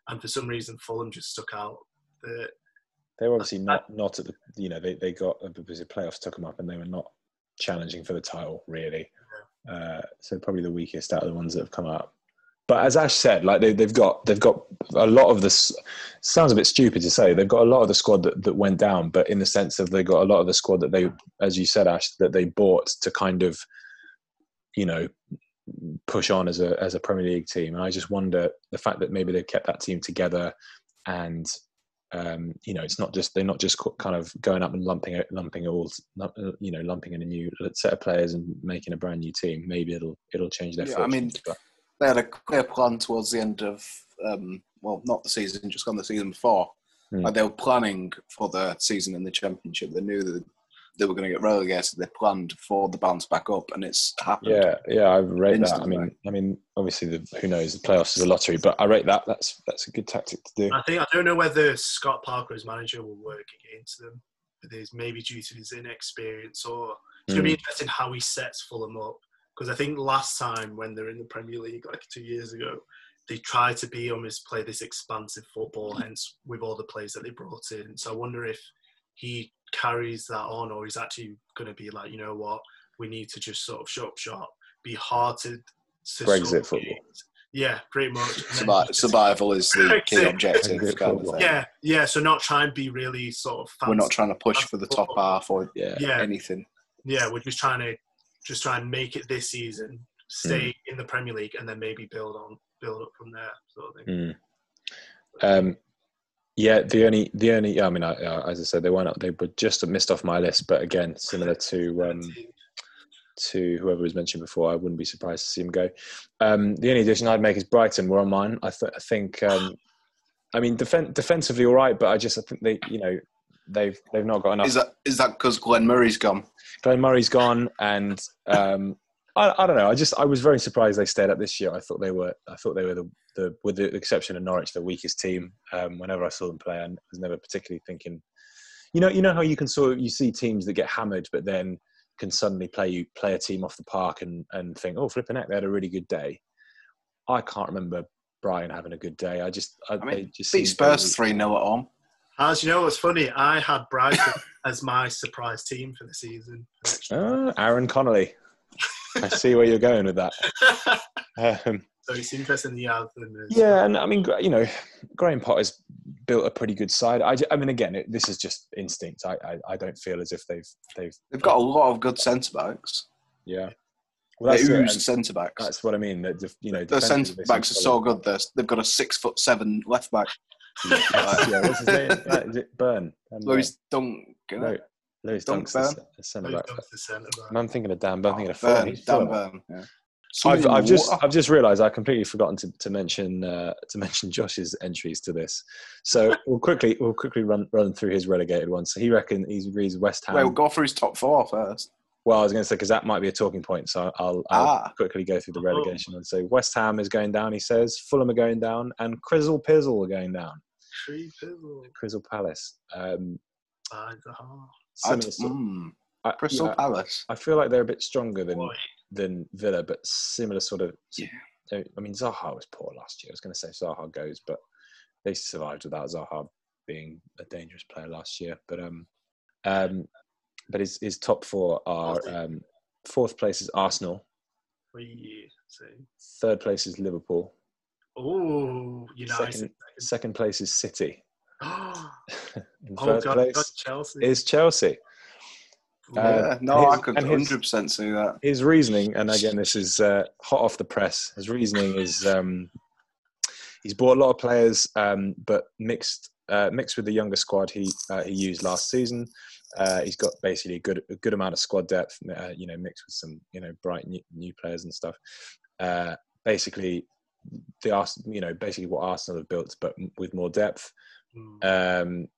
and for some reason, Fulham just stuck out. The, They were obviously not not at the you know they they got because the playoffs took them up and they were not challenging for the title really. Uh, so probably the weakest out of the ones that have come up. But as Ash said, like they, they've got they've got a lot of this. Sounds a bit stupid to say they've got a lot of the squad that, that went down, but in the sense of they got a lot of the squad that they, as you said, Ash, that they bought to kind of, you know, push on as a as a Premier League team. And I just wonder the fact that maybe they've kept that team together and um, you know, it's not just they're not just kind of going up and lumping lumping all, you know, lumping in a new set of players and making a brand new team. Maybe it'll it'll change their Yeah, I mean, fortunes. but They had a clear plan towards the end of, um, well, not the season, just on the season before, Hmm. Like they were planning for the season in the championship. They knew that they were going to get relegated. They planned for the bounce back up, and it's happened. Yeah, yeah, I rate that. I mean, I mean, obviously, the, who knows? The playoffs is a lottery, but I rate that. That's that's a good tactic to do. I think I don't know whether Scott Parker as manager will work against them. With his maybe due to his inexperience, or it's going to be Mm. interesting how he sets Fulham up. Because I think last time when they're in the Premier League, like two years ago, they tried to be almost play this expansive football, hence with all the players that they brought in. So I wonder if he carries that on, or he's actually going to be like, you know what, we need to just sort of shut up shop, be hard to. to Brexit sort of football. use. Yeah, pretty much. Survi- survival is the key Brexit. objective. Kind of thing. Yeah, yeah. So not try and be really sort of. We're not trying to push for the top half or Yeah, Yeah, anything. yeah. We're just trying to just try and make it this season, stay Hmm. in the Premier League, and then maybe build on, build up from there, sort of thing. Mm. Um, yeah, the only, the only, I mean, I, uh, as I said, they weren't. They were just missed off my list, but again, similar to um, to whoever was mentioned before, I wouldn't be surprised to see him go. Um, the only addition I'd make is Brighton were on mine. I, th- I think, um, I mean, defen- defensively all right, but I just I think they, you know, they've they've not got enough. Is that is that because Glenn Murray's gone? Glenn Murray's gone, and um, I, I don't know. I just I was very surprised they stayed up this year. I thought they were I thought they were the, the with the exception of Norwich the weakest team. Um, whenever I saw them play, I was never particularly thinking. You know, you know how you can sort of you see teams that get hammered, but then can suddenly play you play a team off the park and and think, oh, flipping heck, they had a really good day. I can't remember Brighton having a good day. I just I, I mean, just Beat Spurs three 0 at home. As you know, it's funny, I had Brighton [LAUGHS] as my surprise team for the season. Ah, Aaron Connolly. I see where you're going with that. [LAUGHS] Um, so it's interesting you have them. As, Yeah, and I mean, you know, Graham Potter's built a pretty good side. I, I mean, again, it, this is just instinct. I, I, I don't feel as if they've they've They've got a lot of good centre backs. yeah. Well, They that's, ooze centre backs. that's what I mean. That you know, Their centre backs are so good. They're, they've got a six foot seven left back, [LAUGHS] yeah, what's his name? [LAUGHS] Uh, is it Burn? Um, Lewis Dunk. you no, Lewis Dunk Dunk's the Burn? the centre back. Dunk's the centre back. And I'm thinking of Dan Burn. I'm thinking of Burn, Fulham. Dan Burn. Yeah. I've, I've just water. I've just realised I completely forgotten to, to mention uh, to [LAUGHS] mention Josh's entries to this. So we'll quickly we'll quickly run run through his relegated ones. So he reckon he agrees West Ham. Well, we'll go through his top four first. Well, I was going to say because that might be a talking point, so I'll, I'll Ah. quickly go through the Oh. relegation and say West Ham is going down. He says Fulham are going down, and Crizzle Pizzle are going down. Tree Pizzle Crystal Palace. Um, by the heart. I'd, similar mm, I, Crystal yeah, Palace. I feel like they're a bit stronger than Boy, than Villa, but similar sort of. Yeah. I mean, Zaha was poor last year. I was going to say Zaha goes, but they survived without Zaha being a dangerous player last year. But um, um, but his his top four are um, fourth place is Arsenal, we see. third place is Liverpool, Oh, United. Second- second place is City, [GASPS] oh and God, third God, place Chelsea. is Chelsea. Ooh. uh, yeah, no, I could and 100% see that. His reasoning, and again, this is uh, hot off the press. His reasoning is um, he's bought a lot of players, um, but mixed uh, mixed with the younger squad he uh, he used last season. Uh, he's got basically a good a good amount of squad depth, uh, you know, mixed with some you know bright new, new players and stuff. Uh, basically, the Ars- you know basically what Arsenal have built, but with more depth. Mm. Um,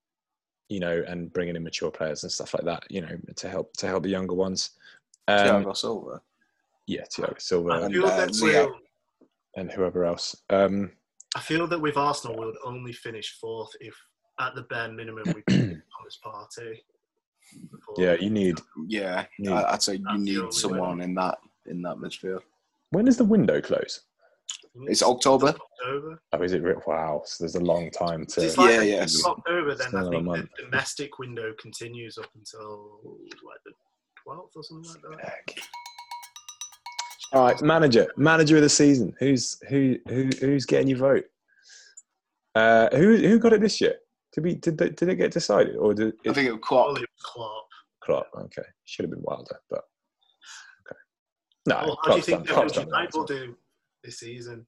you know, and bringing in mature players and stuff like that. You know, to help to help the younger ones. Um, Thiago Silva. yeah, Thiago Silva I and, uh, we'll, and whoever else. Um, I feel that with Arsenal, we would only finish fourth if, at the bare minimum, we beat [CLEARS THROAT] Thomas Partey. Before- yeah, you need. Yeah, Need- I- I'd say you need someone way. in that in that midfield. When does the window close? It's October. October. Oh, is it? re- Wow, so there's a long time to. It's like Yeah, the- yes. it's October, then Still I a think the domestic window continues up until like the 12th or something like that. Heck. All right, manager, manager of the season. Who's who? Who who's getting your vote? Uh, who who got it this year? Did we did they, did it get decided or did I it think it was Klopp. Probably Klopp. Klopp? Okay, should have been Wilder, but okay. No, Well, how do you think done. Klopp's Sheffield done United will do this season?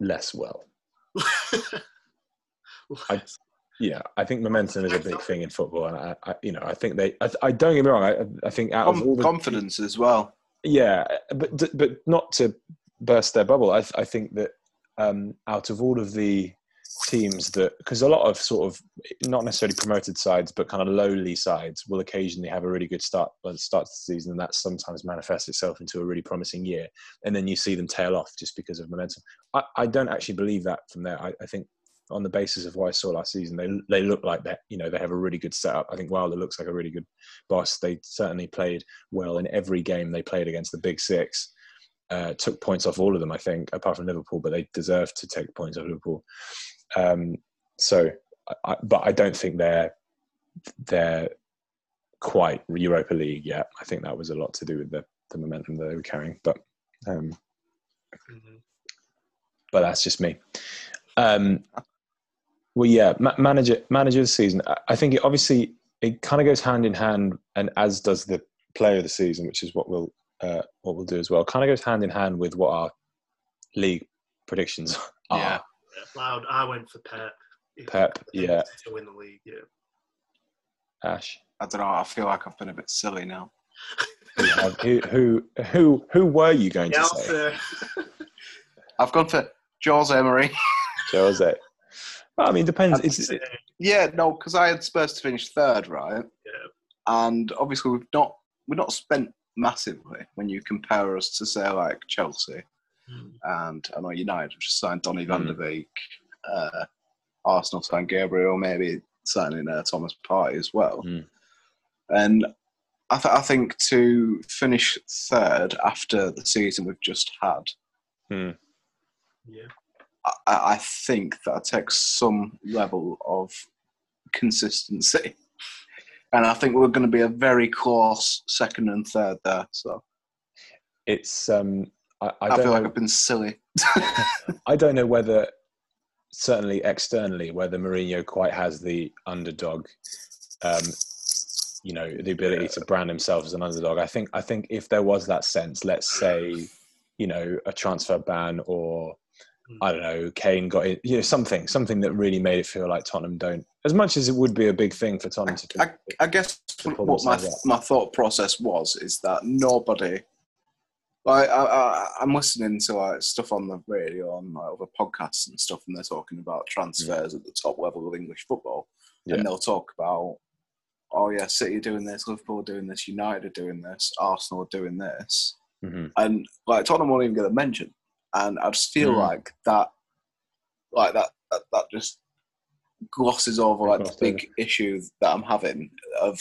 less well. [LAUGHS] I- Yeah, I think momentum is a big thing in football, and I, I you know, I think they. I, I don't get me wrong. I, I think out of all the confidence as well. Yeah, but but not to burst their bubble. I I think that um, out of all of the teams that because a lot of sort of not necessarily promoted sides but kind of lowly sides will occasionally have a really good start at the start of the season and that sometimes manifests itself into a really promising year and then you see them tail off just because of momentum i, I don't actually believe that from there I, I think on the basis of what I saw last season, they they look like that. You know, they have a really good setup. I think Wilder looks like a really good boss. They certainly played well in every game they played against the Big Six uh, took points off all of them, I think, apart from Liverpool, but they deserve to take points off Liverpool. Um, so, I, but I don't think they're they're quite Europa League yet. I think that was a lot to do with the, the momentum that they were carrying. But um, mm-hmm. but that's just me. Um, well, yeah, ma- manager manager of the season. I think it obviously it kind of goes hand in hand, and as does the player of the season, which is what we'll uh, what we'll do as well. Kind of goes hand in hand with what our league predictions [LAUGHS] are. Yeah, loud. I went for Pep. Pep, yeah. To win the league, yeah. Ash. I don't know. I feel like I've been a bit silly now. [LAUGHS] who, who who who were you going to say? [LAUGHS] I've gone for Jose Mourinho. Jose. Well, I mean, depends. It's, it, yeah, no, because I had Spurs to finish third, right? Yeah. And obviously, we've not we've not spent massively when you compare us to say like Chelsea. And I know United just signed Donny mm. van der Beek, uh, Arsenal signed Gabriel, maybe signing uh, Thomas Partey as well. Mm. And I, th- I, think to finish third after the season we've just had, hmm. yeah. I, I think that takes some level of consistency [LAUGHS] and I think we're going to be a very close second and third there. So it's um, I, I, I feel know, like I've been silly. [LAUGHS] I don't know whether certainly externally whether Mourinho quite has the underdog. Um, you know the ability yeah. to brand himself as an underdog. I think I think if there was that sense, let's say, you know, a transfer ban or Hmm. I don't know, Kane got it, you know, something, something that really made it feel like Tottenham don't, as much as it would be a big thing for Tottenham to. Do. I, I guess what my my thought process was is that nobody, like, I, I, am listening to like stuff on the radio on like, other podcasts and stuff, and they're talking about transfers yeah. at the top level of English football, yeah. and they'll talk about, oh yeah, City doing this, Liverpool doing this, United are doing this, Arsenal are doing this, mm-hmm. and like Tottenham won't even get a mention and I just feel mm. like that, like that, that, that just glosses over like the big issue that I'm having of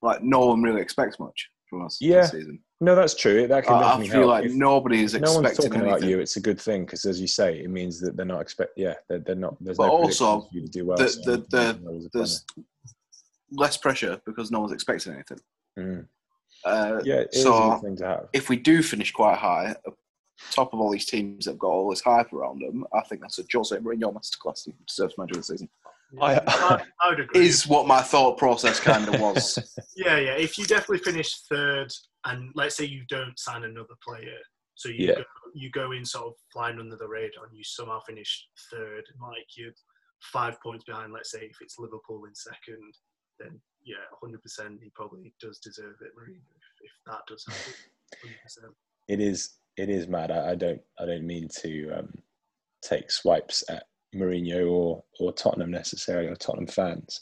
like no one really expects much from us yeah. this season. No, that's true. That can I, I feel help. like if nobody is no one's talking anything. about you. It's a good thing because, as you say, it means that they're not expect. Yeah, they're, they're not. There's but no also you to do well. The, so the, the, there's less pressure because no one's expecting anything. Mm. Uh, yeah, so thing to have. If we do finish quite high, top of all these teams that have got all this hype around them, I think that's a Jose Mourinho masterclass. He deserves manager of the season. I, I, I, would agree. Is what my thought process kind of was. [LAUGHS] yeah, yeah. If you definitely finish third, and let's say you don't sign another player, so you yeah. go, you go in sort of flying under the radar, and you somehow finish third, like you're five points behind. Let's say if it's Liverpool in second, then yeah, 100% he probably does deserve it, Mourinho, if, if that does happen. 100%. It is it is mad. I, I don't I don't mean to um, take swipes at Mourinho or or Tottenham necessarily or Tottenham fans,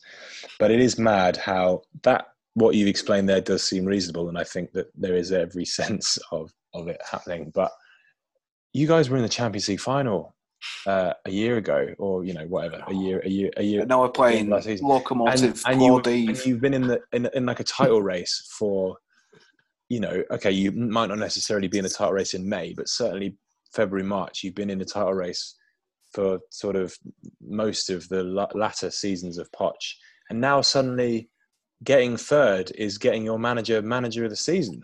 but it is mad how that what you've explained there does seem reasonable, and I think that there is every [LAUGHS] sense of of it happening. But you guys were in the Champions League final uh, a year ago, or you know whatever, a year, a year, a year. Now we're playing Lokomotiv, and, and, you, and you've been in the in, in like a title race for you know, okay, you might not necessarily be in a title race in May, but certainly February, March, you've been in a title race for sort of most of the latter seasons of Poch, and now suddenly getting third is getting your manager manager of the season.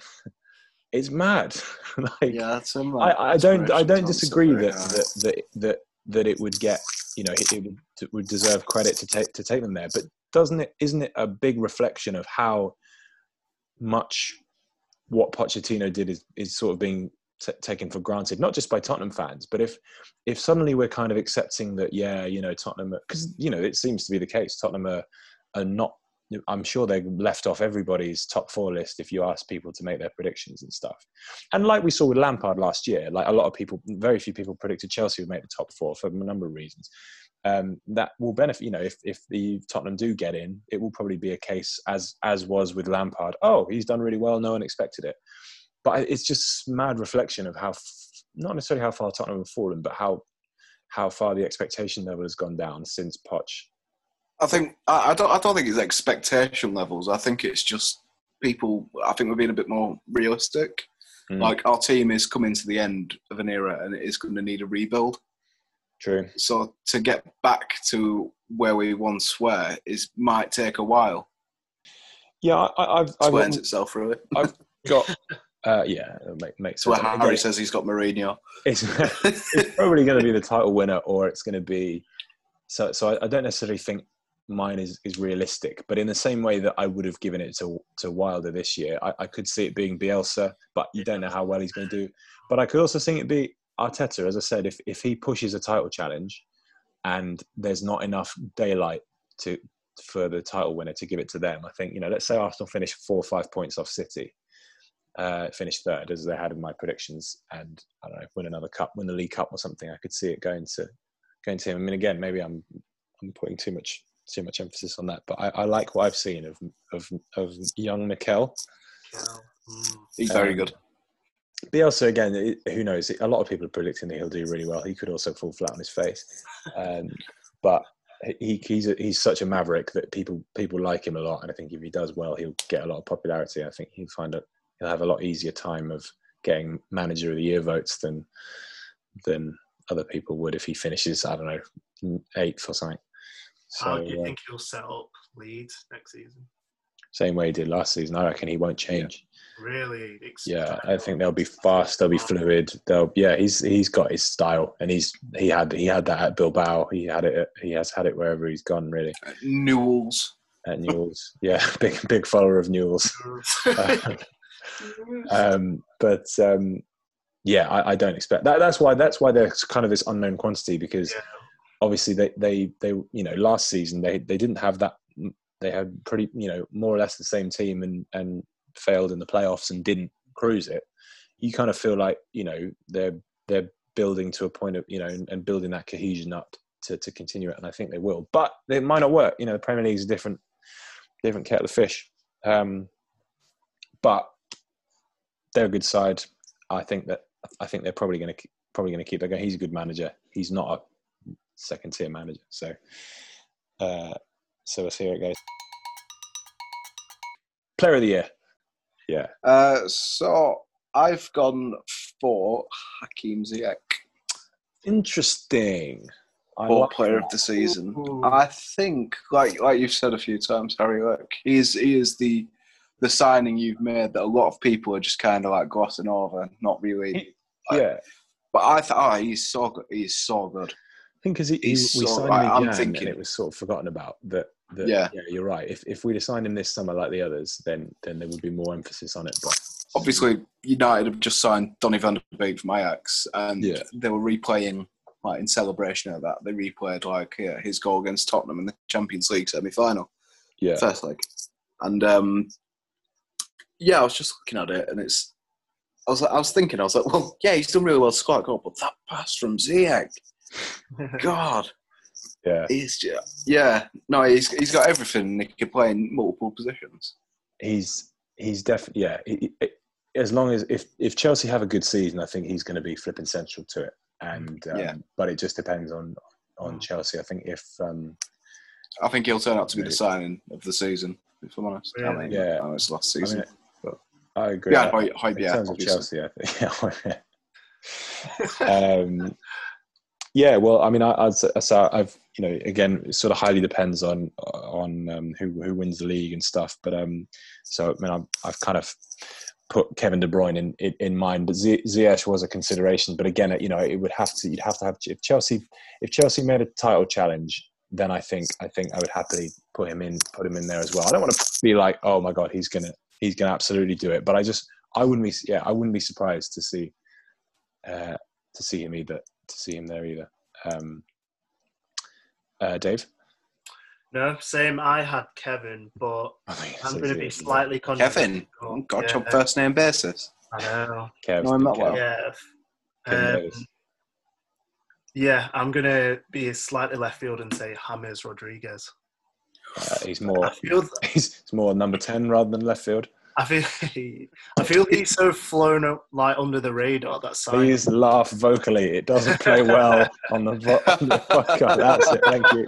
it's mad. [LAUGHS] like, yeah, that's a I, I don't I don't disagree that, that that that that it would get you know it, would, it would deserve credit to take to take them there, but doesn't it? Isn't it a big reflection of how much what Pochettino did is, is sort of being t- taken for granted, not just by Tottenham fans, but if if suddenly we're kind of accepting that, yeah, you know, Tottenham, because you know it seems to be the case, Tottenham are, are not. I'm sure they left off everybody's top four list if you ask people to make their predictions and stuff. And like we saw with Lampard last year, like a lot of people, very few people predicted Chelsea would make the top four for a number of reasons. um, that will benefit. You know, if if the Tottenham do get in, it will probably be a case as as was with Lampard. Oh, he's done really well. No one expected it, but it's just mad reflection of how not necessarily how far Tottenham have fallen, but how how far the expectation level has gone down since Poch. I think I, I don't. I don't think it's expectation levels. I think it's just people. I think we're being a bit more realistic. Mm. Like our team is coming to the end of an era, and it is going to need a rebuild. True. So to get back to where we once were is might take a while. Yeah, I, I've, I've got, itself really. [LAUGHS] got uh, yeah, it make, makes sense. Harry says he's got Mourinho. it's, [LAUGHS] it's probably going to be the title winner, or it's going to be. So, so I, I don't necessarily think mine is, is realistic, but in the same way that I would have given it to to Wilder this year, I, I could see it being Bielsa, but you don't know how well he's going to do. But I could also see it be Arteta, as I said, if if he pushes a title challenge, and there's not enough daylight to for the title winner to give it to them. I think you know, let's say Arsenal finish four or five points off City, uh, finish third as they had in my predictions, and I don't know, win another cup, win the League Cup or something. I could see it going to going to him. I mean, again, maybe I'm I'm putting too much too much emphasis on that, but I, I like what I've seen of of of young Mikel. Mm. He's very Um, good. Bielsa again, who knows? A lot of people are predicting that he'll do really well. He could also fall flat on his face, um, but he, he's a, he's such a maverick that people people like him a lot. And I think if he does well, he'll get a lot of popularity. I think he'll find it. He'll have a lot easier time of getting manager of the year votes than than other people would if he finishes. I don't know eighth or something. How do you uh, think he'll set up Leeds next season? same way he did last season. I reckon he won't change. Really? ex- Yeah, I think they'll be fast. They'll be fluid. They'll yeah. He's he's got his style, and he's he had he had that at Bilbao. He had it. He has had it wherever he's gone. Really Newell's. at Newell's. Yeah, [LAUGHS] big big follower of Newell's. [LAUGHS] Uh, [LAUGHS] um, but um, yeah, I, I don't expect that. That's why that's why there's kind of this unknown quantity because Yeah. Obviously they they they you know last season they they didn't have that. They had pretty you know more or less the same team and and failed in the playoffs and didn't cruise it. You kind of feel like you know they're they're building to a point of you know and, and building that cohesion up to to continue it, and I think they will. But it might not work. You know, the Premier League is a different different kettle of fish. Um, but they're a good side. I think that I think they're probably going to probably going to keep. Going. He's a good manager. He's not a second tier manager. So, uh, so let's how it goes. Player of the year. Yeah, Uh, so I've gone for Hakeem Ziyech, interesting. I like player of the season. Ooh. I think, like like you've said a few times, Harry, look, he is he is the the signing you've made that a lot of people are just kind of like glossing over, not really. yeah, But I thought, oh, he's so good. He's so good. I think because he, he, we signed in I'm thinking- and it was sort of forgotten about. That, that Yeah. yeah, you're right. If if we'd signed him this summer like the others, then then there would be more emphasis on it. But Obviously, United have just signed Donny van der Beek from Ajax, and Yeah. they were replaying like in celebration of that. They replayed like yeah, his goal against Tottenham in the Champions League semi-final. yeah, first leg. And um, yeah, I was just looking at it, and it's. I was, like, I was thinking, I was like, well, yeah, he's done really well score goal, but that pass from Ziyech, God, yeah. he's just, yeah, no, he's he's got everything. He can play in multiple positions. he's he's definitely yeah. he- he- as long as if if Chelsea have a good season, I think he's going to be flipping central to it. And um, Yeah. but it just depends on on Mm. Chelsea. I think if um, I think he'll turn out to be the Really? signing of the season. If I'm honest, I mean, Yeah. I know it's last I season. mean, but- I agree. yeah, I- Hoy, Hoy, in yeah, terms of obviously. Chelsea, I think, [LAUGHS] yeah. [LAUGHS] um, yeah, well, I mean, I, I'd, so I've you know again, it sort of highly depends on on um, who who wins the league and stuff. But um, so I mean, I've, I've kind of put Kevin De Bruyne in in, in mind, but Z- Ziyech was a consideration. But again, you know, it would have to you'd have to have if Chelsea if Chelsea made a title challenge. Then I think I think I would happily put him in put him in there as well. I don't want to be like, oh my god, he's gonna he's gonna absolutely do it. But I just I wouldn't be yeah I wouldn't be surprised to see uh, to see him either to see him there either. Um, uh, Dave, no, same. I had Kevin, but I think I'm going to be slightly controversial. Kevin, oh, got yeah, on first name basis. I know. Kev, No, I'm not Kev. well. Yeah. Kevin Um, Yeah, I'm gonna be slightly left field and say James Rodriguez. Uh, he's more I feel he's, he's more number ten rather than left field. I feel [LAUGHS] I feel he's so flown up, like under the radar. That side. Please laugh vocally. It doesn't play [LAUGHS] well on the, vo- on the podcast. That's it. Thank you.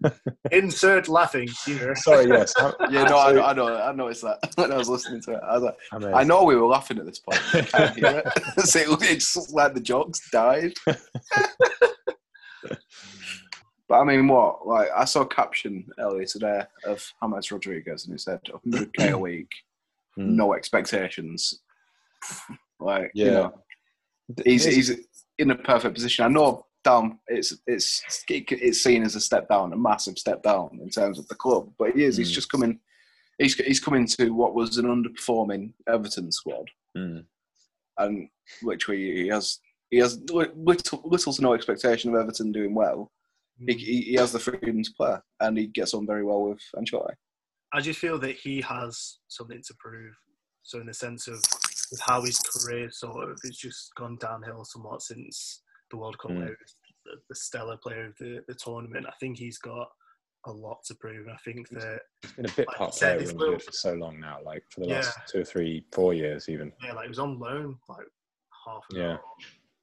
[LAUGHS] Insert laughing here. Sorry. Yes. I'm- Yeah, no, I, I know, I noticed that when I was listening to it. I was like, I'm I know we were laughing at this point. I can't hear it. so it, it's like the jokes died. but I mean, what? Like, I saw a caption earlier today of James Rodriguez, and he said 100k a week, Hmm. no expectations. [LAUGHS] Like, Yeah. you know, he's he's in a perfect position. I know down it's it's it's seen as a step down, a massive step down in terms of the club, but he is. He's Mm. just coming. He's he's coming to what was an underperforming Everton squad, Mm. and which we he has he has little little to no expectation of Everton doing well. He, he, he has the freedom to play, and he gets on very well with Ancelotti. I just feel that he has something to prove. So in the sense of with how his career sort of has just gone downhill somewhat since the World Cup, Mm. where he was the, the stellar player of the, the tournament. I think he's got a lot to prove. I think that He's been a bit Like part said, player it's little- for so long now, like for the Yeah. last two or three, four years even. yeah, like he was on loan like half of Yeah.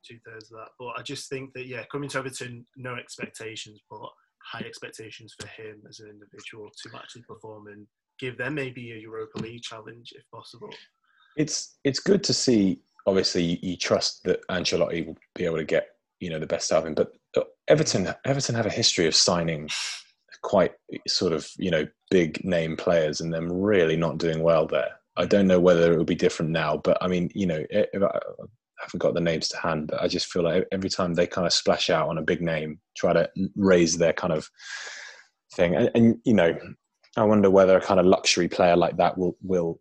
two thirds of that. But I just think that yeah, coming to Everton, no expectations, but high expectations for him as an individual to actually perform and give them maybe a Europa League challenge if possible. It's it's good to see. Obviously, you, trust that Ancelotti will be able to get you know the best out of him. But uh, Everton Everton have a history of signing quite sort of you know big name players and them really not doing well there. I don't know whether it will be different now, but I mean, you know, haven't got the names to hand, but I just feel like every time they kind of splash out on a big name, try to raise their kind of thing, and, and you know, I wonder whether a kind of luxury player like that will will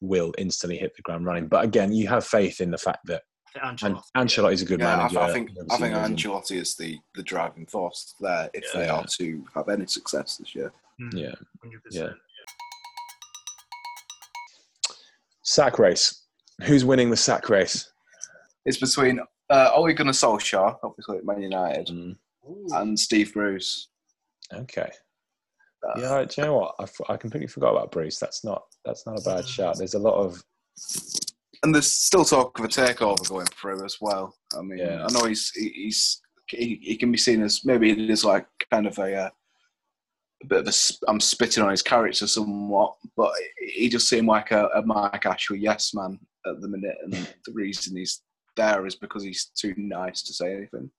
will instantly hit the ground running. But again, you have faith in the fact that I Ancelotti, Ancelotti is a good Yeah, I, manager. I think Never I think him. Ancelotti is the, the driving force there if they Yeah. are to have any success this year. Mm, Yeah, 100%. Yeah. sack race. Who's winning the sack race? It's between uh, Ole Gunnar Solskjaer, obviously at Man United, Mm, and Steve Bruce. okay. Uh, Yeah, do you know what? I, f- I completely forgot about Bruce. That's not that's not a bad shout. There's a lot of And there's still talk of a takeover going through as well. I mean, Yeah. I know he's he- he's he, he can be seen as maybe it is like kind of a, uh, a bit of a I'm spitting on his character somewhat, but he just seemed like a, a Mike Ashley yes man at the minute, and the reason he's there is because he's too nice to say anything.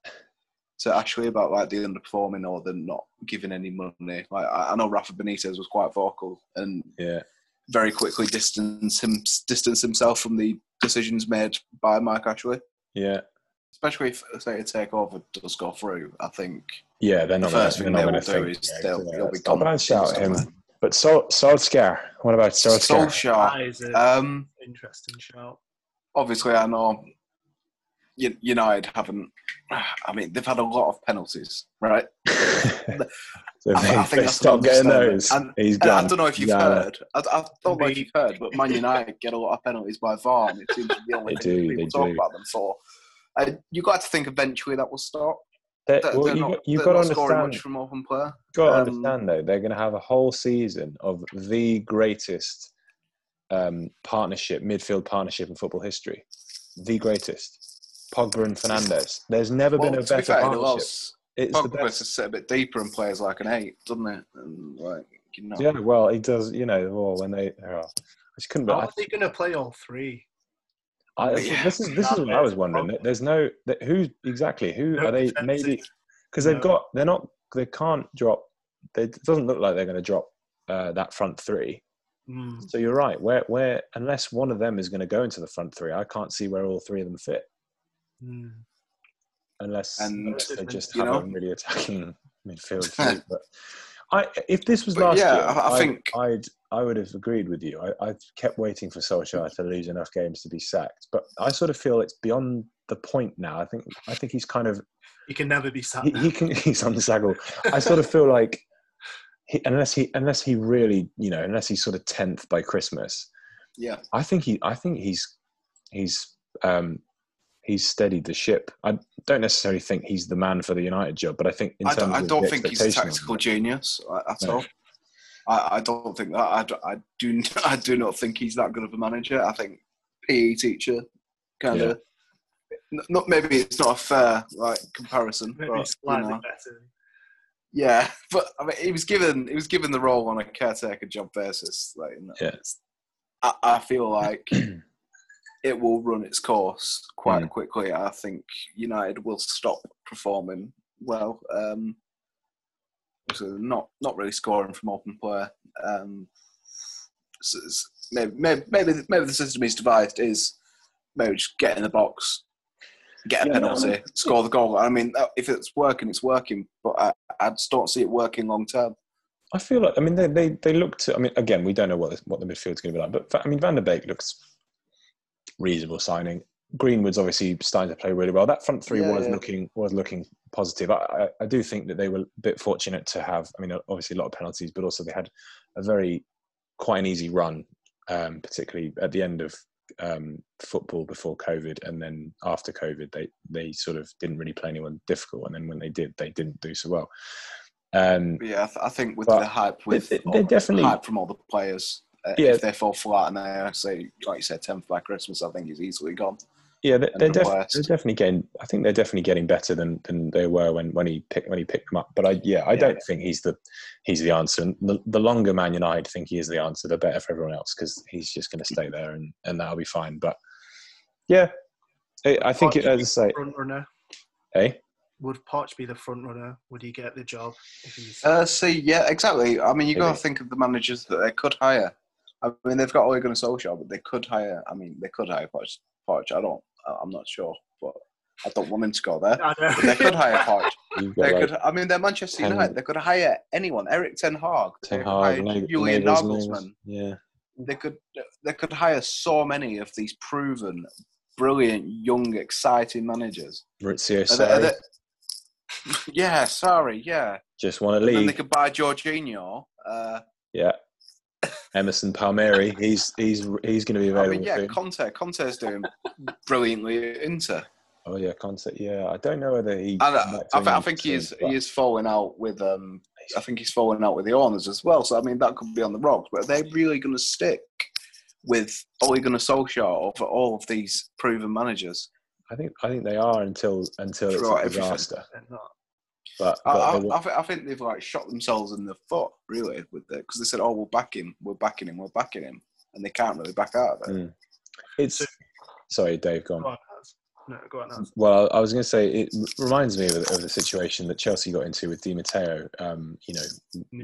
So Ashley about like the underperforming or the not giving any money. Like I, I know Rafa Benitez was quite vocal and yeah. very quickly distance him distance himself from the decisions made by Mike Ashley. Yeah, Especially if say a takeover does go through, I think yeah. They're not the first gonna, they're thing not they going will to do think. is yeah, they'll, yeah, they'll be it's not a gone. bad shout him. instantly. But Sol Solskjaer. What about Solskjaer? Solskjaer. That is an Um, interesting shout. obviously, I know U- United haven't. I mean, they've had a lot of penalties, right? [LAUGHS] so I- they, I think they stop getting those. And- He's And I don't know if you've heard. I, I don't know if you've heard, but Man United get a lot of penalties by VAR, and it seems to be the only They thing do, people they talk do. about them for. Uh, you got to think eventually that will stop. They- They're, well, they're you not, got, you've got to understand. much from open play. got to Um, understand though, they're going to have a whole season of the greatest um, partnership, midfield partnership in football history. The greatest. Pogba and Fernandes. There's never Well, been a to be better fair, partnership. was It's the Pogba best. to sit a bit deeper and plays like an eight, doesn't it? And like you know, Yeah, well, he does. You know, well, when they, oh, I just couldn't. How are they going to play all three? I, Yeah. [LAUGHS] this is this is what I was wondering. There's no that- who exactly who No are they? defensive- Maybe because they've no. got they're not they can't drop. They, it doesn't look like they're going to drop uh, that front three. Mm. So you're right. Where where unless one of them is going to go into the front three, I can't see where all three of them fit. Mm. Unless, And, unless they just haven't know- really attacking midfield. [LAUGHS] three. but I, if this was But last yeah, year, I- I think- I'd I would have agreed with you. I, I kept waiting for Solskjaer to lose enough games to be sacked, but I sort of feel it's beyond the point now. I think I think he's kind of He can never be sacked. he, he can [LAUGHS] he's unsaggable. I sort of feel like he, unless he unless he really you know unless he's sort of tenth by Christmas, yeah, I think he I think he's he's um he's steadied the ship. I don't necessarily think he's the man for the United job, but I think in I terms don't, I don't the think he's a tactical genius uh, at No. all. I, I don't think that. I, d- I do. [LAUGHS] I do not think he's that good of a manager. I think PE teacher kind of. Not maybe it's not a fair like comparison, Maybe but you slightly know. better. yeah. [LAUGHS] But I mean, he was given he was given the role on a caretaker job basis. Like, you know, Yeah. I, I feel like [CLEARS THROAT] it will run its course quite Mm. quickly. I think United will stop performing well. Um, so not not really scoring from open play. Um, so maybe, maybe maybe maybe the system he's devised is maybe just get in the box, get a Yeah, no, penalty, score the goal. I mean, if it's working, it's working. But I, I just don't see it working long term. I feel like I mean they they they look to. I mean, again, we don't know what the, what the midfield's going to be like, but I mean Van der Beek looks reasonable signing. Greenwood's obviously starting to play really well. That front three Yeah, was yeah. looking was looking positive. I, I, I do think that they were a bit fortunate to have. I mean, obviously a lot of penalties, but also they had a very quite an easy run, um, particularly at the end of um, football before COVID, and then after COVID, they they sort of didn't really play anyone difficult, and then when they did, they didn't do so well. Um, yeah, I, th- I think with the hype, with they- they all- definitely- hype from all the players, Yeah. if they fall flat and they say, like you said, tenth by Christmas, I think he's easily gone. Yeah, they're, they're, def- they're definitely getting. I think they're definitely getting better than, than they were when, when he picked when he picked them up. But I yeah, I Yeah. don't think he's the he's the answer. And the, the longer Man United think he is the answer, the better for everyone else because he's just going to stay there and, and that'll be fine. But yeah, I, I think it, as I say, front runner. hey, Would Poch be the front runner? Would he get the job if he's? Uh, see, yeah, exactly. I mean, you got to think of the managers that they could hire. I mean, they've got Ole Gunnar Solskjaer, but they could hire. I mean, they could hire Poch. Poch. I don't. I- I'm not sure, but I don't want him to go there. But they could hire [LAUGHS] Poch. They like could. I mean, they're Manchester Ten- United. They could hire anyone. Erik Ten Hag. Ten Hag, Julian Nagelsmann. Nagelsmann. Yeah, They could. They could hire so many of these proven, brilliant, young, exciting managers. Maurizio Are they- are Sarri they- [LAUGHS] yeah, sorry, yeah. just want to leave. And then they could buy Jorginho. Uh, Yeah, Emerson Palmieri, he's he's he's going to be I available mean, yeah, soon. Conte. Conte's doing brilliantly at Inter. Oh yeah, Conte. Yeah, I don't know whether he. And I, I, I think he soon, is but- he is falling out with um. I think he's falling out with the owners as well. So I mean, that could be on the rocks. But are they really going to stick with Ole Gunnar Solskjaer over all of these proven managers? I think I think they are until until it's a everything. disaster. They're not. But, I, but I, they wa- I, thi- I think they've like shot themselves in the foot really with it because they said, "Oh, we're backing, him, we're backing him, we're backing him," and they can't really back out of it. Mm. it's sorry, Dave. Go on. Go on, No, go on. Well, I was going to say it reminds me of, of the situation that Chelsea got into with Di Matteo. Um, you know,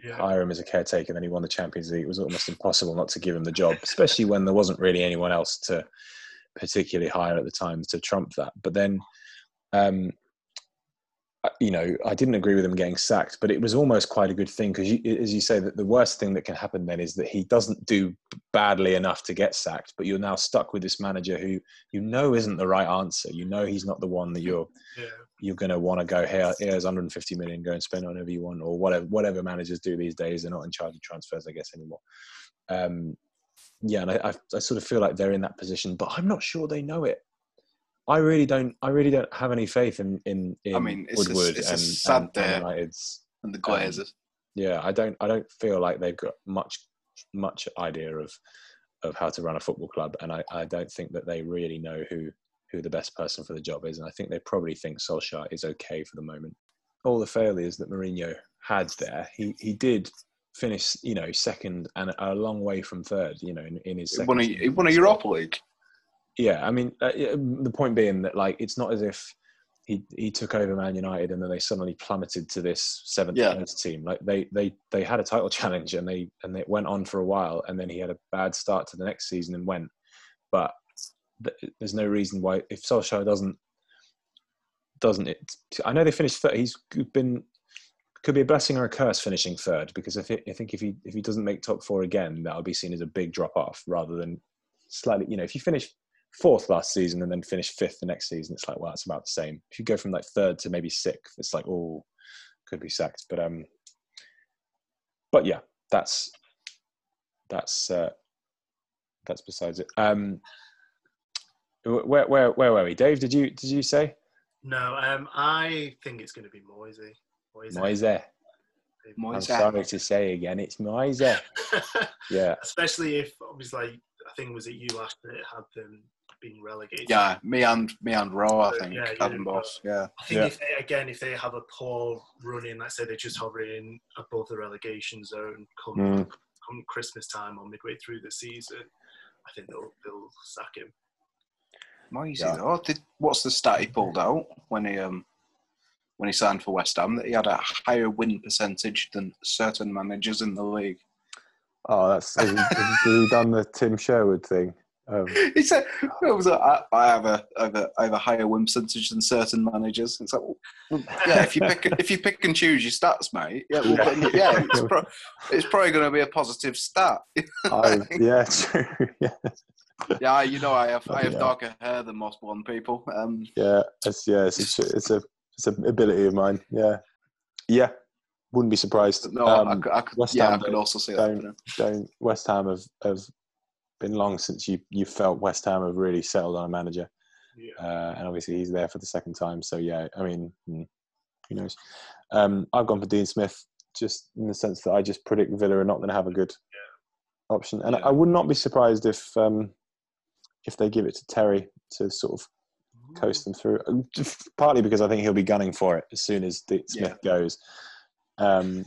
Yeah. hire him as a caretaker, then he won the Champions League. It was almost impossible not to give him the job, especially when there wasn't really anyone else to particularly hire at the time to trump that. But then, um, you know, I didn't agree with him getting sacked, but it was almost quite a good thing because, as you say, that the worst thing that can happen then is that he doesn't do badly enough to get sacked, but you're now stuck with this manager who you know isn't the right answer. You know he's not the one that you're Yeah. you're going to want to go here. Here's 150 million. Go and spend whatever you want, or whatever whatever managers do these days. They're not in charge of transfers, I guess, anymore. Um, yeah, and I, I, I sort of feel like they're in that position, but I'm not sure they know it. I really don't. I really don't have any faith in in, in I mean, it's a- Woodward it's a and, sad and day. United's. And the Glazers. Um, yeah, I don't. I don't feel like they've got much much idea of of how to run a football club, and I, I don't think that they really know who who the best person for the job is. And I think they probably think Solskjaer is okay for the moment. All the failures that Mourinho had there, he he did finish, you know, second and a long way from third. You know, in, in his He second won a, he won a Europa League. Yeah, I mean, uh, the point being that like it's not as if he he took over Man United and then they suddenly plummeted to this seventh Yeah. team. Like they they they had a title [LAUGHS] challenge and they and it went on for a while and then he had a bad start to the next season and went. But th- there's no reason why if Solskjaer doesn't doesn't it. I know they finished third. He's been could be a blessing or a curse finishing third because if it, I think if he if he doesn't make top four again, that'll be seen as a big drop off rather than slightly. You know, if you finish fourth last season and then finish fifth the next season, it's like well, it's about the same. If you go from like third to maybe sixth, it's like oh, could be sacked. But um, but yeah, that's that's uh, that's besides it. Um, Where, where, where were we? Dave, did you did you say No, um, I think it's going to be Moisey. Moisey. Moyes? I'm sorry to say again, it's Moyes. [LAUGHS] Yeah, Especially if, obviously, I think was it you last that it had them being relegated. Yeah, me and me and Rowe, I think, Yeah, had you them know. both. Yeah, I think Yeah. if they, again, if they have a poor run in, let's say they're just hovering above the relegation zone come, Mm. come Christmas time or midway through the season, I think they'll, they'll sack him. Moyes. Yeah. though. Did, what's the stat he pulled out when he um when he signed for West Ham? That he had a higher win percentage than certain managers in the league. Oh, that's has he, has he done the Tim Sherwood thing? Um, [LAUGHS] He said, it was a, I, I have a, I have a I have a higher win percentage than certain managers. It's like, well, yeah, if you pick [LAUGHS] if you pick and choose your stats, mate, yeah, well, yeah, it's, [LAUGHS] pro- it's probably going to be a positive stat. I, yeah, true. Yeah, yeah, you know, I have I have Yeah. darker hair than most blonde people. Um, yeah, it's yeah, it's a, it's a it's an ability of mine. Yeah, yeah, wouldn't be surprised. no, I, Um, could- I could, West yeah, I could also see that. don't- don't West Ham have, have been long since you you felt West Ham have really settled on a manager, Yeah. uh, and obviously he's there for the second time. So yeah, I mean, hmm, who knows? Um, I've gone for Dean Smith just in the sense that I just predict Villa are not going to have a good option, and Yeah. I would not be surprised if um, if they give it to Terry to sort of coast them through. Partly because I think he'll be gunning for it as soon as Smith goes. Um,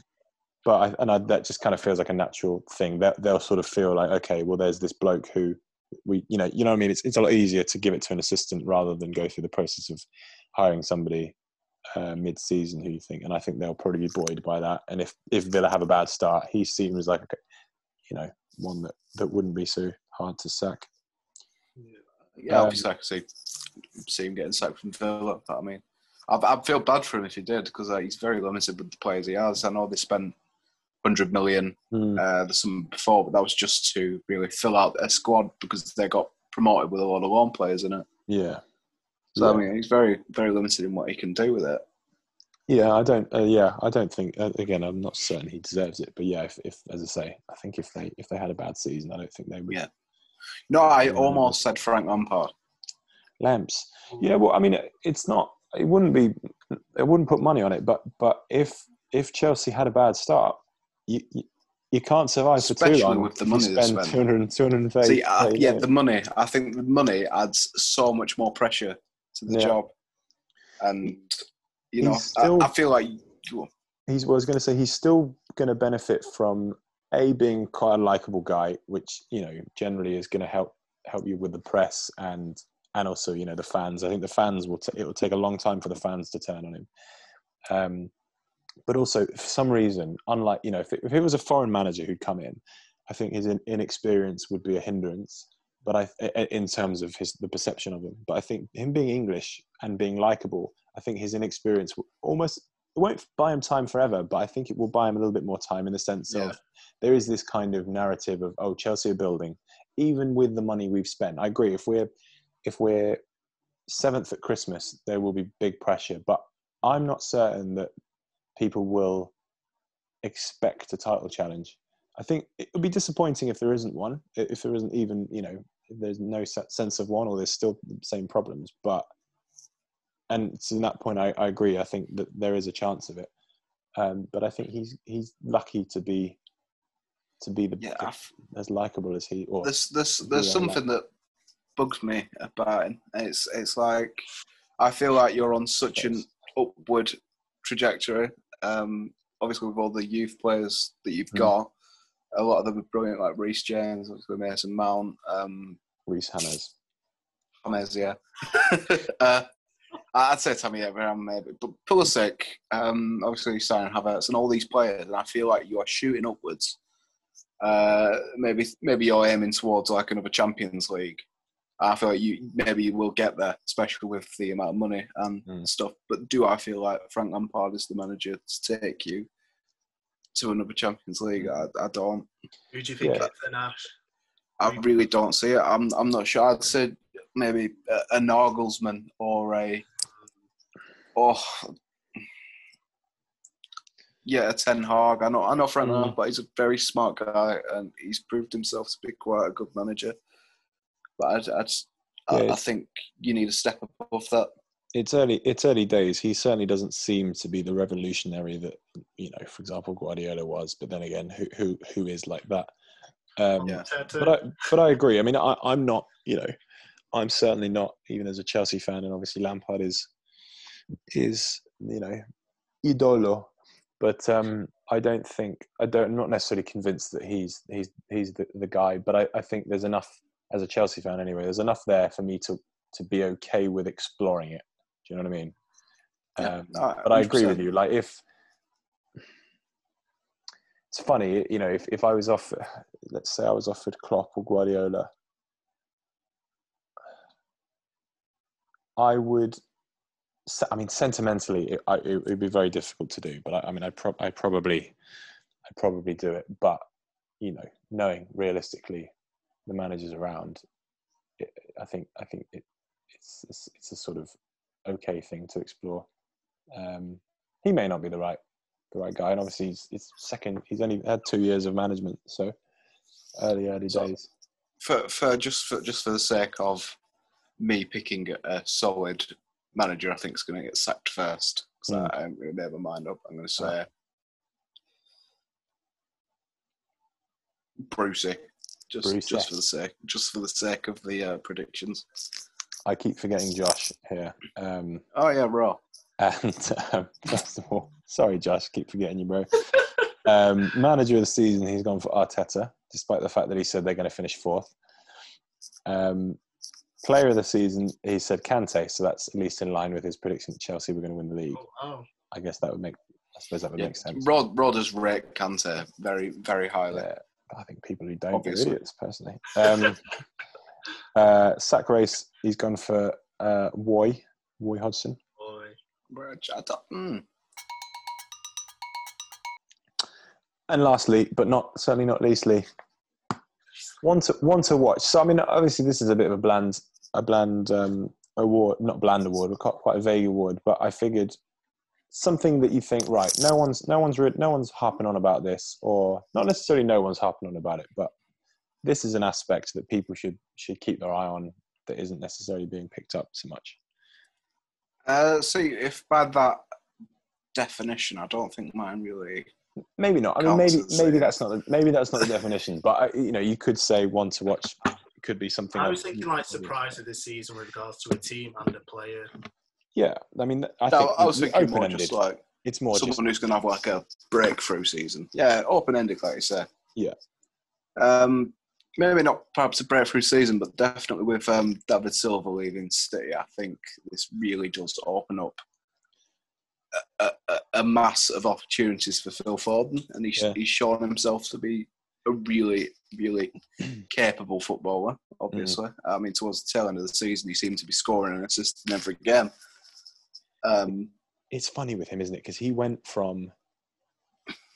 but I, and I, that just kind of feels like a natural thing. That they'll sort of feel like, okay, well, there's this bloke who we, you know, you know what I mean. It's it's a lot easier to give it to an assistant rather than go through the process of hiring somebody uh, mid-season who you think. And I think they'll probably be buoyed by that. And if if Villa have a bad start, he seems like, you know, one that that wouldn't be so hard to sack. Yeah, Um, obviously I could see, see him getting sacked from Villa. But I mean, I, I feel bad for him if he did because uh, he's very limited with the players he has. I know they spent hundred million Hmm. uh, the summer before, but that was just to really fill out their squad because they got promoted with a lot of loan players in it. Yeah. So Yeah. I mean, he's very very limited in what he can do with it. Yeah, I don't. Uh, yeah, I don't think. Uh, again, I'm not certain he deserves it, but yeah, if, if as I say, I think if they if they had a bad season, I don't think they would. Yeah. No, I almost said Frank Lampard. Lamps. Yeah, well, I mean, it's not. It wouldn't be. It wouldn't put money on it, but but if if Chelsea had a bad start, you you, you can't survive for Especially too long with the money you spend spend. 200, 230 See, uh, yeah, the money. I think the money adds so much more pressure to the Yeah. job, and you know, still- I, I feel like he's well, I was going to say he's still going to benefit from a being quite a likable guy, which you know generally is going to help help you with the press and and also you know the fans. I think the fans will t- it will take a long time for the fans to turn on him. Um, but also for some reason, unlike you know if it, if it was a foreign manager who'd come in, I think his in, inexperience would be a hindrance. But I, in terms of his the perception of him, but I think him being English and being likable, I think his inexperience almost it won't buy him time forever, but I think it will buy him a little bit more time in the sense Yeah. of there is this kind of narrative of oh Chelsea are building, even with the money we've spent. I agree. If we're if we're seventh at Christmas, there will be big pressure, but I'm not certain that people will expect a title challenge. I think it would be disappointing if there isn't one, if there isn't even you know if there's no sense of one or there's still the same problems, but and to that point, I, I agree. I think that there is a chance of it, um, but I think he's he's lucky to be to be the, yeah, the- as likable as he. Or there's there's there's something that bugs me about him. It's it's like I feel like you're on such an upward trajectory. Um, obviously, with all the youth players that you've Mm. got, a lot of them are brilliant, like Reece James, obviously Mason Mount, um, Reese Hammers. James, yeah. [LAUGHS] uh, I'd say Tammy Abraham maybe, but Pulisic, um, obviously signing Havertz and all these players, and I feel like you are shooting upwards. Uh, maybe maybe you're aiming towards like another Champions League. I feel like you maybe you will get there, especially with the amount of money and Mm. stuff. But do I feel like Frank Lampard is the manager to take you to another Champions League? I, I don't. Who do you think Yeah. is then, Ash? I really don't see it. I'm I'm not sure. I'd say maybe a, a Nagelsmann or a oh yeah, a Ten Hag. I know I know Frank Mm. Lampard, but he's a very smart guy and he's proved himself to be quite a good manager. But I'd I'd, Yeah, I it's- think you need a step above that. it's early it's early days. He certainly doesn't seem to be the revolutionary that you know for example guardiola was but then again who who who is like that? Um Yeah. But i but i agree. I mean I, i'm not you know i'm certainly not even as a chelsea fan and obviously lampard is is you know idolo. But um i don't think i don't I'm not necessarily convinced that he's he's he's the, the guy but I, I think there's enough as a chelsea fan anyway there's enough there for me to to be okay with exploring it do you know what i mean Yeah, um, no, but I agree with you. Like if it's funny, you know, if, if I was off, [SIGHS] let's say I was offered Klopp or Guardiola, I would. I mean, sentimentally, it, I, it would be very difficult to do. But I, I mean, I, prob I probably, I probably do it. But you know, knowing realistically, the managers around, it, I think, I think it, it's, it's it's a sort of okay thing to explore. Um, he may not be the right the right guy, and obviously he's, he's second. He's only had two years of management, so early early So- days. For, for just for just for the sake of me picking a solid manager, I think is going to get sacked first. So Mm. I'm going to never mind up. I'm going to Ah. say Brucey. Just Brucey. just for the sake just for the sake of the uh, predictions. I keep forgetting Josh here. Um, Oh yeah, raw. and um, [LAUGHS] first of all, sorry, Josh, keep forgetting you, bro. Um, manager of the season, he's gone for Arteta, despite the fact that he said they're going to finish fourth. Um, player of the season, he said Kante, so that's at least in line with his prediction that Chelsea were going to win the league. Oh, wow. I guess that would make, I suppose that would Yeah. make sense. Rod Rod has rate Kante very very highly. Yeah, I think people who don't Obviously. are idiots, personally. Um, [LAUGHS] uh, sack race, he's gone for uh, Woy, Woy Hodgson. Boy. Which I don't- mm. And lastly, but not certainly not leastly, one to one to watch. So I mean, obviously this is a bit of a bland, a bland um, award, not bland award, but quite- quite a vague award. But I figured something that you think, right? No one's no one's re- no one's harping on about this, or not necessarily no one's harping on about it, but this is an aspect that people should should keep their eye on that isn't necessarily being picked up so much. Uh, see, if by that definition, I don't think mine really. Maybe not. I mean, maybe maybe uh, that's not the, maybe that's not the definition. But I, you know, you could say one to watch. Could be something. I was else. thinking like surprise of the season with regards to a team and a player. Yeah, I mean, I think I was thinking more just like it's more someone just who's going to have like a breakthrough season. Yeah, open ended, like you say. Yeah. Um, maybe not perhaps a breakthrough season, but definitely with um, David Silva leaving City, I think this really does open up a, a, a mass of opportunities for Phil Foden, and he's, Yeah. he's shown himself to be a really, really [CLEARS THROAT] capable footballer. Obviously, I mean, towards the tail end of the season, he seemed to be scoring and assisting every game. Um, it's funny with him, isn't it? Because he went from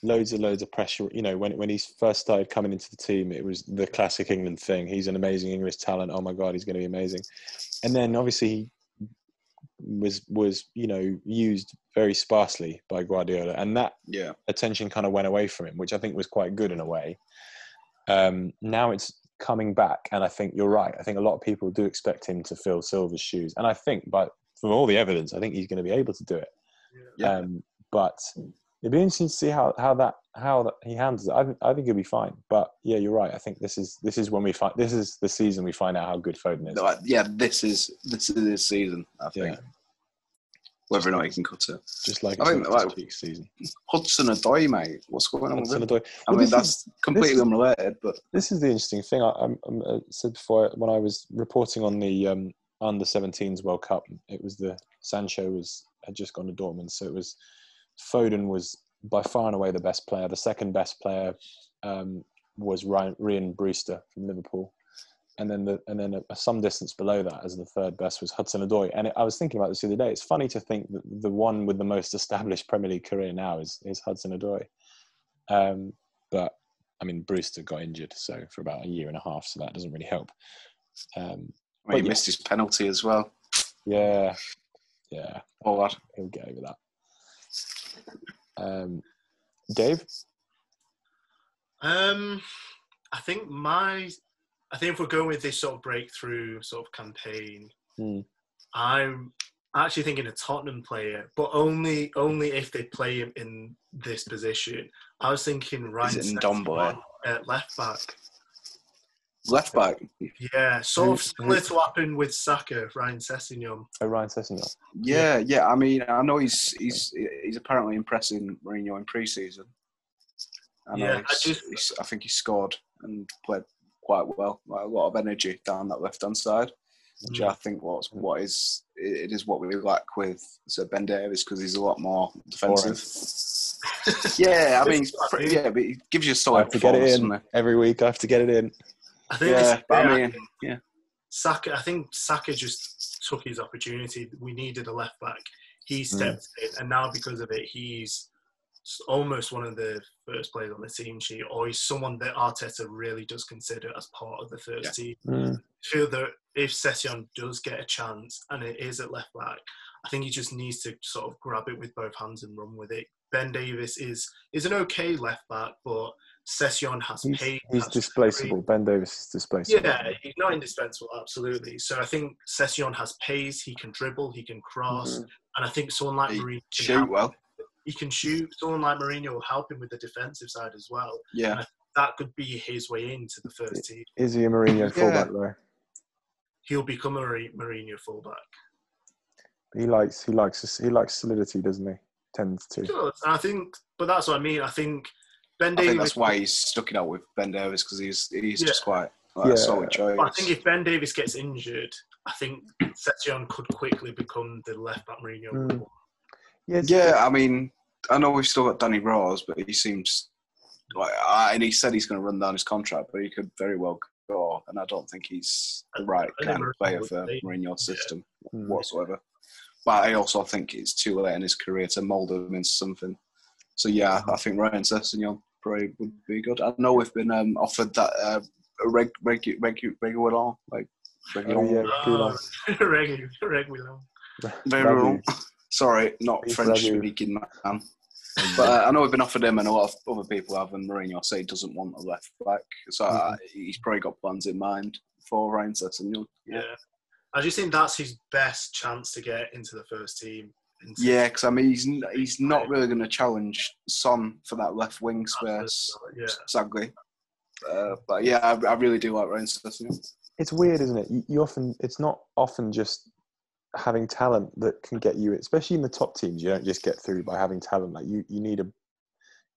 loads and loads of pressure. You know, when when he first started coming into the team, it was the classic England thing. He's an amazing English talent. Oh my god, he's going to be amazing. And then obviously he was was you know used very sparsely by Guardiola, and that yeah. attention kind of went away from him, which I think was quite good in a way. Um, now it's coming back, and I think you're right. I think a lot of people do expect him to fill Silver's shoes, and I think, but from all the evidence, I think he's going to be able to do it. Yeah. Um, but it'd be interesting to see how, how that how that he handles it. I, think- I think he'll be fine. But yeah, you're right. I think this is this is when we find this is the season we find out how good Foden is. No, I- yeah, this is this is his season. I think Yeah. whether or not he can cut it. Just like I think, like- season. Hudson Odoi, mate. What's going on with him? Hudson-Odoi. I Well, mean, that's is- completely unrelated, but this is the interesting thing. I, I'm, I'm, uh, said before when I was reporting on the um, under 17s World Cup, it was the Sancho was had just gone to Dortmund, so it was Foden was by far and away the best player. The second best player um, was Ryan, Brewster from Liverpool, and then the and then a, some distance below that as the third best was Hudson Odoi. And it, I was thinking about this the other day. It's funny to think that the one with the most [LAUGHS] established Premier League career now is is Hudson Odoi, um, but I mean, Brewster got injured, so for about a year and a half, so that doesn't really help. Um, I mean, he yeah. missed his penalty as well. yeah, yeah, All that. he'll get over that. Um, Dave, Um, I think my I think if we're going with this sort of breakthrough sort of campaign, Hmm. I'm actually thinking a Tottenham player, but only only if they play him in this position. I was thinking Ryan it Sessegnon at left back. Left back. Yeah, sort of similar to what happened with Saka, Ryan Sessegnon. Oh, Ryan Sessegnon. Yeah, yeah. I mean, I know he's he's he's apparently impressing Mourinho in pre-season. I know Yeah, I just- he's- I think he scored and played quite well. Like a lot of energy down that left-hand side, which Mm. I think was what is it is what we lack with Sir Ben Davies because he's a lot more defensive. [LAUGHS] Yeah, I mean, pretty, yeah, but he gives you a I solid have to get it in every week. I have to get it in. I think Yeah, but I mean, yeah, Saka. I think Saka just took his opportunity. We needed a left back. He stepped in, and now because of it, he's almost one of the first players on the team sheet, or he's someone that Arteta really does consider as part of the first team. Mm. I feel that if Session does get a chance and it is at left back, I think he just needs to sort of grab it with both hands and run with it. Ben Davies is is an okay left back, but Session has He's, paid. he's has displaceable. Ben Davies is displaceable. yeah, he's not indispensable, absolutely. So I think Session has pace, he can dribble, he can cross, Mhm. and I think someone like He Mourinho can shoot help- well. he can shoot. Someone like Mourinho will help him with the defensive side as well. Yeah, That could be his way into the first team. Is he a Mourinho Yeah. fullback though? He'll become a Mourinho Mourinho fullback. He likes he likes he likes solidity, doesn't he? Tends to. He does. And I think, but that's what I mean. I think Ben I Davies. think that's why he's stuck it out with Ben Davies because he's he's Yeah. just quite like, Yeah. a solid choice. I think if Ben Davies gets injured, I think Session could quickly become the left back Mourinho. Mm. would. Yeah, Yeah, I mean, I know we've still got Danny Rose, but he seems like, I, and he said he's going to run down his contract, but he could very well go, and I don't think he's the right I kind of player for be. Mourinho's system Mm. whatsoever. But I also think it's too late in his career to mould him into something. So yeah, I think Ryan Sessegnon probably would be good. I know we've been um, offered that uh, reg, reg, reg, regular, like regular, Oh, yeah. Regular, regular. very Sorry, not Beef French speaking man. But uh, I know we've been offered him, and a lot of other people have. And Mourinho say he doesn't want a left back, so uh, he's probably got plans in mind for Ryan Sessegnon. Yeah. I just think that's his best chance to get into the first team. Into- Yeah, because I mean he's he's not really going to challenge Son for that left wing space, Yeah. sadly. Uh, but yeah, I, I really do like Ryan Sessegnon. it's weird, isn't it? You, you often it's not often just having talent that can get you, especially in the top teams. You don't just get through by having talent. Like you, you need a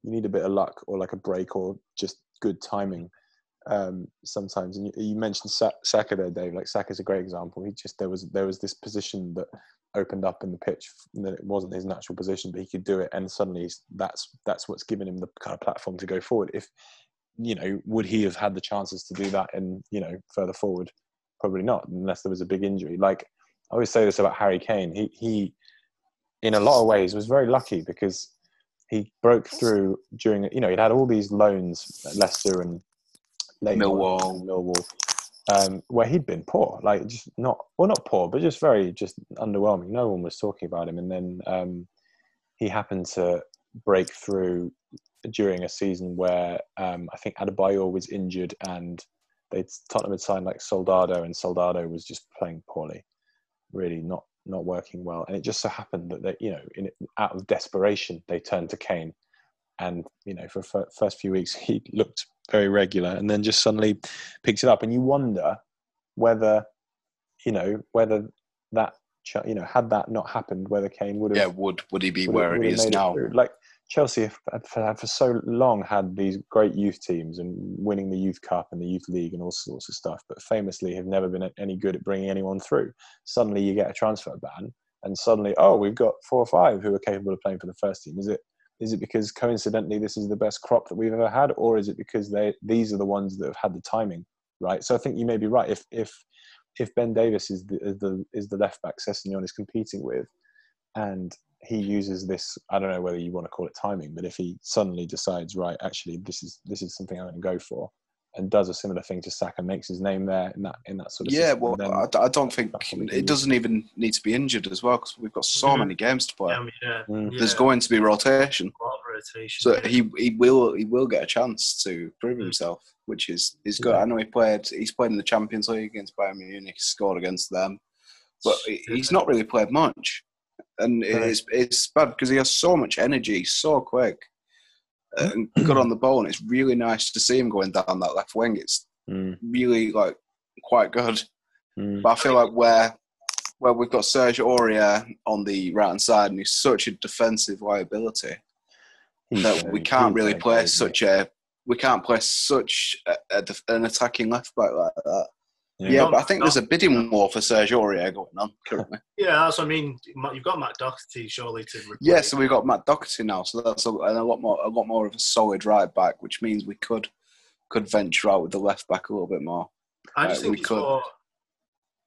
you need a bit of luck or like a break or just good timing. Um, sometimes, and you, you mentioned Sa- Saka there, Dave. Like Saka's a great example. He just there was there was this position that opened up in the pitch that it wasn't his natural position, but he could do it, and suddenly that's that's what's given him the kind of platform to go forward. If you know, would he have had the chances to do that and you know further forward? Probably not, unless there was a big injury. Like I always say this about Harry Kane. He he, in a lot of ways, was very lucky because he broke through during you know he'd had all these loans at Leicester and Leyton Millwall. and Millwall, um, where he'd been poor, like just not well not poor, but just very just underwhelming. No one was talking about him, and then um, he happened to break through during a season where um, I think Adebayor was injured and they Tottenham had signed like Soldado, and Soldado was just playing poorly, really not not working well. And it just so happened that they, you know, in out of desperation, they turned to Kane, and you know, for the first few weeks [LAUGHS] he looked very regular, and then just suddenly picks it up, and you wonder whether, you know, whether that you know had that not happened, whether Kane would have Yeah, would would he be would where have- he is it now? Like Chelsea have, have for so long had these great youth teams and winning the youth cup and the youth league and all sorts of stuff, but famously have never been any good at bringing anyone through. Suddenly, you get a transfer ban, and suddenly, oh, we've got four or five who are capable of playing for the first team. Is it? Is it because coincidentally this is the best crop that we've ever had, or is it because they these are the ones that have had the timing right? So I think you may be right. If if if Ben Davies is the is the, is the left back Sessegnon is competing with, and he uses this, I don't know whether you want to call it timing, but if he suddenly decides, right, actually, this is this is something I'm going to go for, and does a similar thing to Saka, and makes his name there in that in that sort of Yeah, system, well, then I, I don't think that's what we can it do. doesn't even need to be injured as well because we've got so Mhm. many games to play. Yeah, I mean, yeah, Mm. yeah, There's going to be rotation, a lot of rotation. so he he will he will get a chance to prove Mm. himself, which is is good. Yeah. I know he played he's played in the Champions League against Bayern Munich, scored against them, but he- he's not really played much, and Right. it's it's bad because he has so much energy, so quick, and [CLEARS THROAT] good on the ball, and it's really nice to see him going down that left wing. It's Mm, really like quite good. mm. But I feel like where where we've got Serge Aurier on the right hand side, and he's such a defensive liability He's, that uh, we can't really play such a we can't play such a, a, an attacking left back like that. Yeah. Yeah, but I think there's a bidding war for Serge Aurier going on currently. yeah, that's what I mean. You've got Matt Doherty surely to replace. yeah, so we've got Matt Doherty now, so that's a, and a lot more a lot more of a solid right back, which means we could could venture out with the left back a little bit more. I just uh, think we it's, could. more,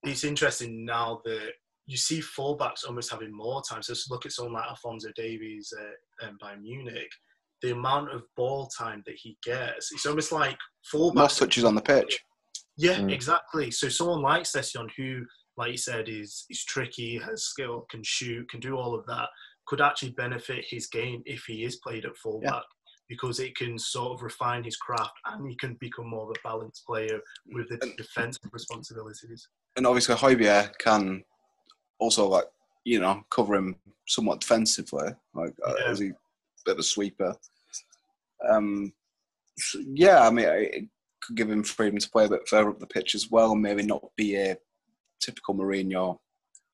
it's interesting now that you see fullbacks almost having more time. So just look at someone like Alphonso Davies uh, um, Bayern Munich. The amount of ball time that he gets, it's almost like fullbacks. More touches on the pitch. Yeah, Mm. exactly. So someone like Session, who, like you said, is is tricky, has skill, can shoot, can do all of that, could actually benefit his game if he is played at fullback. Because it can sort of refine his craft and he can become more of a balanced player with the And- defensive responsibilities. and obviously Højbjerg can also like you know cover him somewhat defensively, like uh, Yeah. as he bit of a sweeper. Um, yeah, I mean, could give him freedom to play a bit further up the pitch as well, maybe not be a typical Mourinho.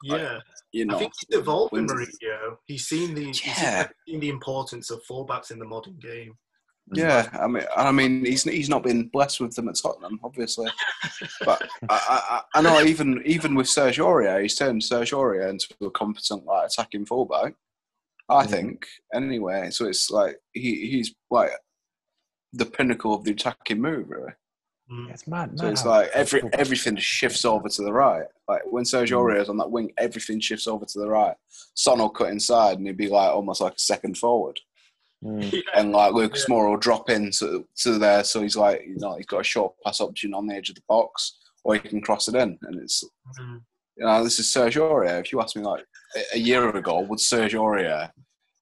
Like, Yeah, You know, I think he's evolved in Mourinho. He's seen the he's Yeah. seen the importance of fullbacks in the modern game. Yeah, I mean, I mean, he's he's not been blessed with them at Tottenham, obviously. but I, I, I know even even with Serge Aurier, he's turned Serge Aurier into a competent like attacking fullback. I Mhm. think anyway. So it's like he he's like the pinnacle of the attacking move, really. Mm. It's mad. So mad it's how- like how every cool. everything shifts over to the right. Like when Serge Mm. Aurier is on that wing, everything shifts over to the right. Son will cut inside, and he'd be like almost like a second forward Mm, Yeah. [LAUGHS] and like Lucas Yeah. Moura will drop in to, to there, so he's like, you know, he's got a short pass option on the edge of the box, or he can cross it in, and it's, Mm. you know, this is Serge Aurier. If you asked me like a, a year ago, would Serge Aurier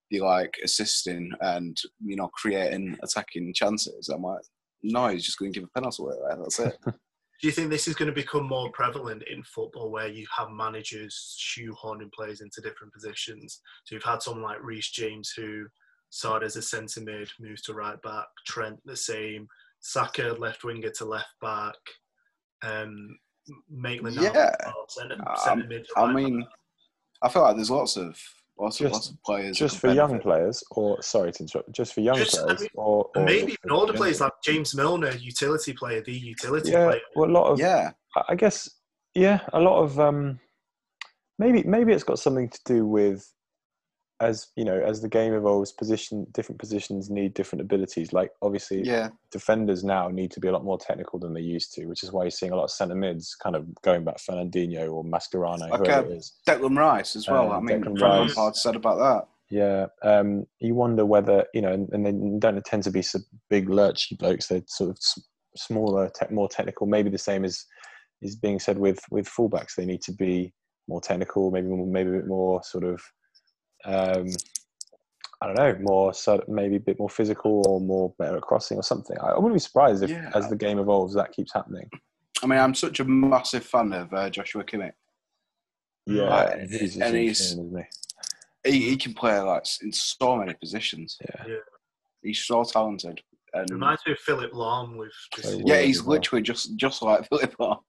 be like assisting and you know creating attacking chances? I'm like, no, he's just going to give a penalty away. Right? That's it. [LAUGHS] Do you think this is going to become more prevalent in football where you have managers shoehorning players into different positions? So you've had someone like Reece James who started as a centre mid, moves to right back, Trent the same, Saka left winger to left back, um, Maitland Yeah. centre, Um, centre mid. I right mean, back. I feel like there's lots of lots of Just- lots of players just for young players, or sorry to interrupt, just for young Just, I players, mean, or, or maybe even older players like James Milner, utility player, the utility yeah, player. well, a lot of Yeah, I- I guess yeah, a lot of um, maybe maybe it's got something to do with as you know as the game evolves, position different positions need different abilities. Like obviously, yeah, defenders now need to be a lot more technical than they used to, which is why you're seeing a lot of centre mids kind of going back Fernandinho or Mascherano, Like, whoever uh, it is. Declan Rice as well. Um, I mean, Declan Rice. Said about that. Yeah, um, you wonder whether you know, and, and they don't tend to be so big lurchy blokes. They're sort of s- smaller, te- more technical. Maybe the same as is being said with with fullbacks. They need to be more technical, maybe more, maybe a bit more sort of, um, I don't know, more sort of, maybe a bit more physical or more better at crossing or something. I, I wouldn't be surprised if, Yeah. as the game evolves, that keeps happening. I mean, I'm such a massive fan of uh, Joshua Kimmich. Yeah, Right, and he's, and he's, he's- insane, he? He, he can play like in so many positions. Yeah. Yeah. He's so talented. And Reminds me of Philipp Lahm with just yeah, he's as well. literally just just like [LAUGHS] Philipp Lahm.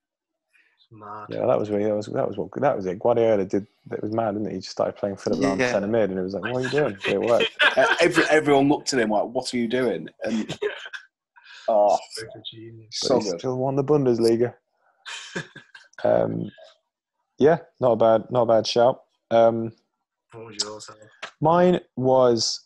Mad. Yeah, that was really that was that was what that was it. Guardiola did that was mad, didn't he? He just started playing Philipp Lahm Yeah. centre mid, and it was like, what are you doing? It [LAUGHS] worked. Every, everyone looked at him like, "What are you doing?" And [LAUGHS] oh, Stroke of so but he good. still won the Bundesliga. [LAUGHS] um, yeah, not a bad, not a bad shout. Um, What was yours? Mine was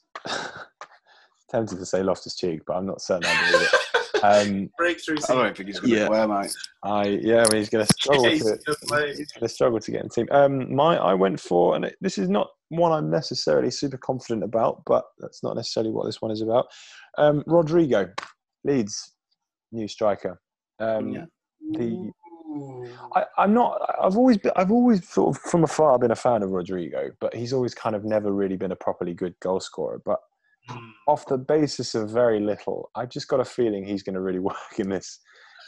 tempted to say Loftus Cheek, but I'm not certain I believe it. Um, Breakthrough I don't think he's going to Yeah. play, mate. I yeah, I mean he's going to struggle Yeah, to gonna play. he's going to struggle to get in the team. Um, my I went for, and it, this is not one I'm necessarily super confident about, but that's not necessarily what this one is about. Um, Rodrigo, Leeds. new striker. Um, Yeah. The I, I'm not. I've always been. I've always sort of from afar been a fan of Rodrigo, but he's always kind of never really been a properly good goal scorer. But Mm. off the basis of very little, I've just got a feeling he's going to really [LAUGHS] work in this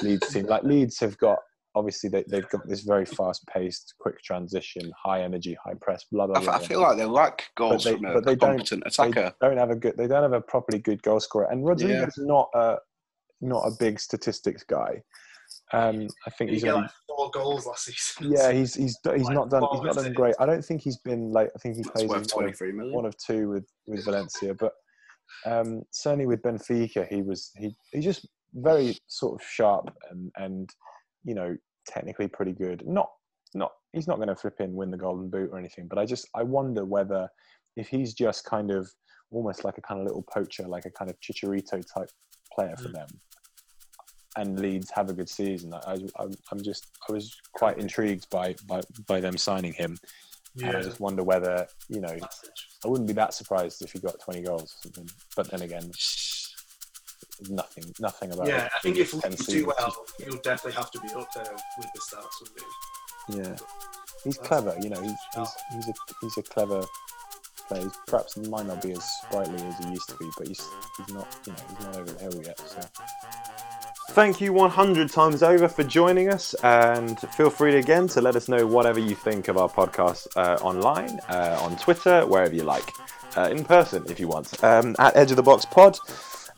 Leeds team. Like Leeds have got obviously they, they've got this very fast-paced, quick transition, high energy, high press, blah blah I, blah. f- I feel like they lack goals they- from a, but they a don't- competent they don't have a good. They don't have a properly good goal scorer. And Rodrigo's not a not a big statistics guy. Um, I think He he's got only like four goals last season. yeah, he's he's [LAUGHS] he's Like not done he's not done great. I don't think he's been like I think he That's plays worth in one twenty of, one of two with with Valencia, but um, certainly with Benfica, he was he he's just very sort of sharp and and you know technically pretty good. Not not he's not going to flip in win the Golden Boot or anything, but I just I wonder whether if he's just kind of almost like a kind of little poacher, like a kind of Chicharito type player for Mm. them. And Leeds have a good season. I, I, I'm just, I was quite intrigued by, by, by them signing him, and I just wonder whether, you know, I wouldn't be that surprised if he got 20 goals or something. But then again, nothing, nothing about Yeah, it. I think if Leeds do well, he'll definitely have to be up there with the wouldn't he? yeah, he's That's- clever. You know, he's oh. he's he's a he's a clever player. He's perhaps might not be as sprightly as he used to be, but he's he's not you know he's not over the hill yet. So. Thank you 100 times over for joining us, and feel free again to let us know whatever you think of our podcast uh, online, uh, on Twitter, wherever you like, uh, in person if you want, um, at Edge of the Box Pod.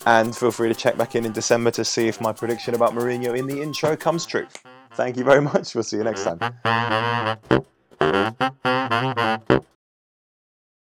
And feel free to check back in in December to see if my prediction about Mourinho in the intro comes true. Thank you very [LAUGHS] much. We'll see you next time.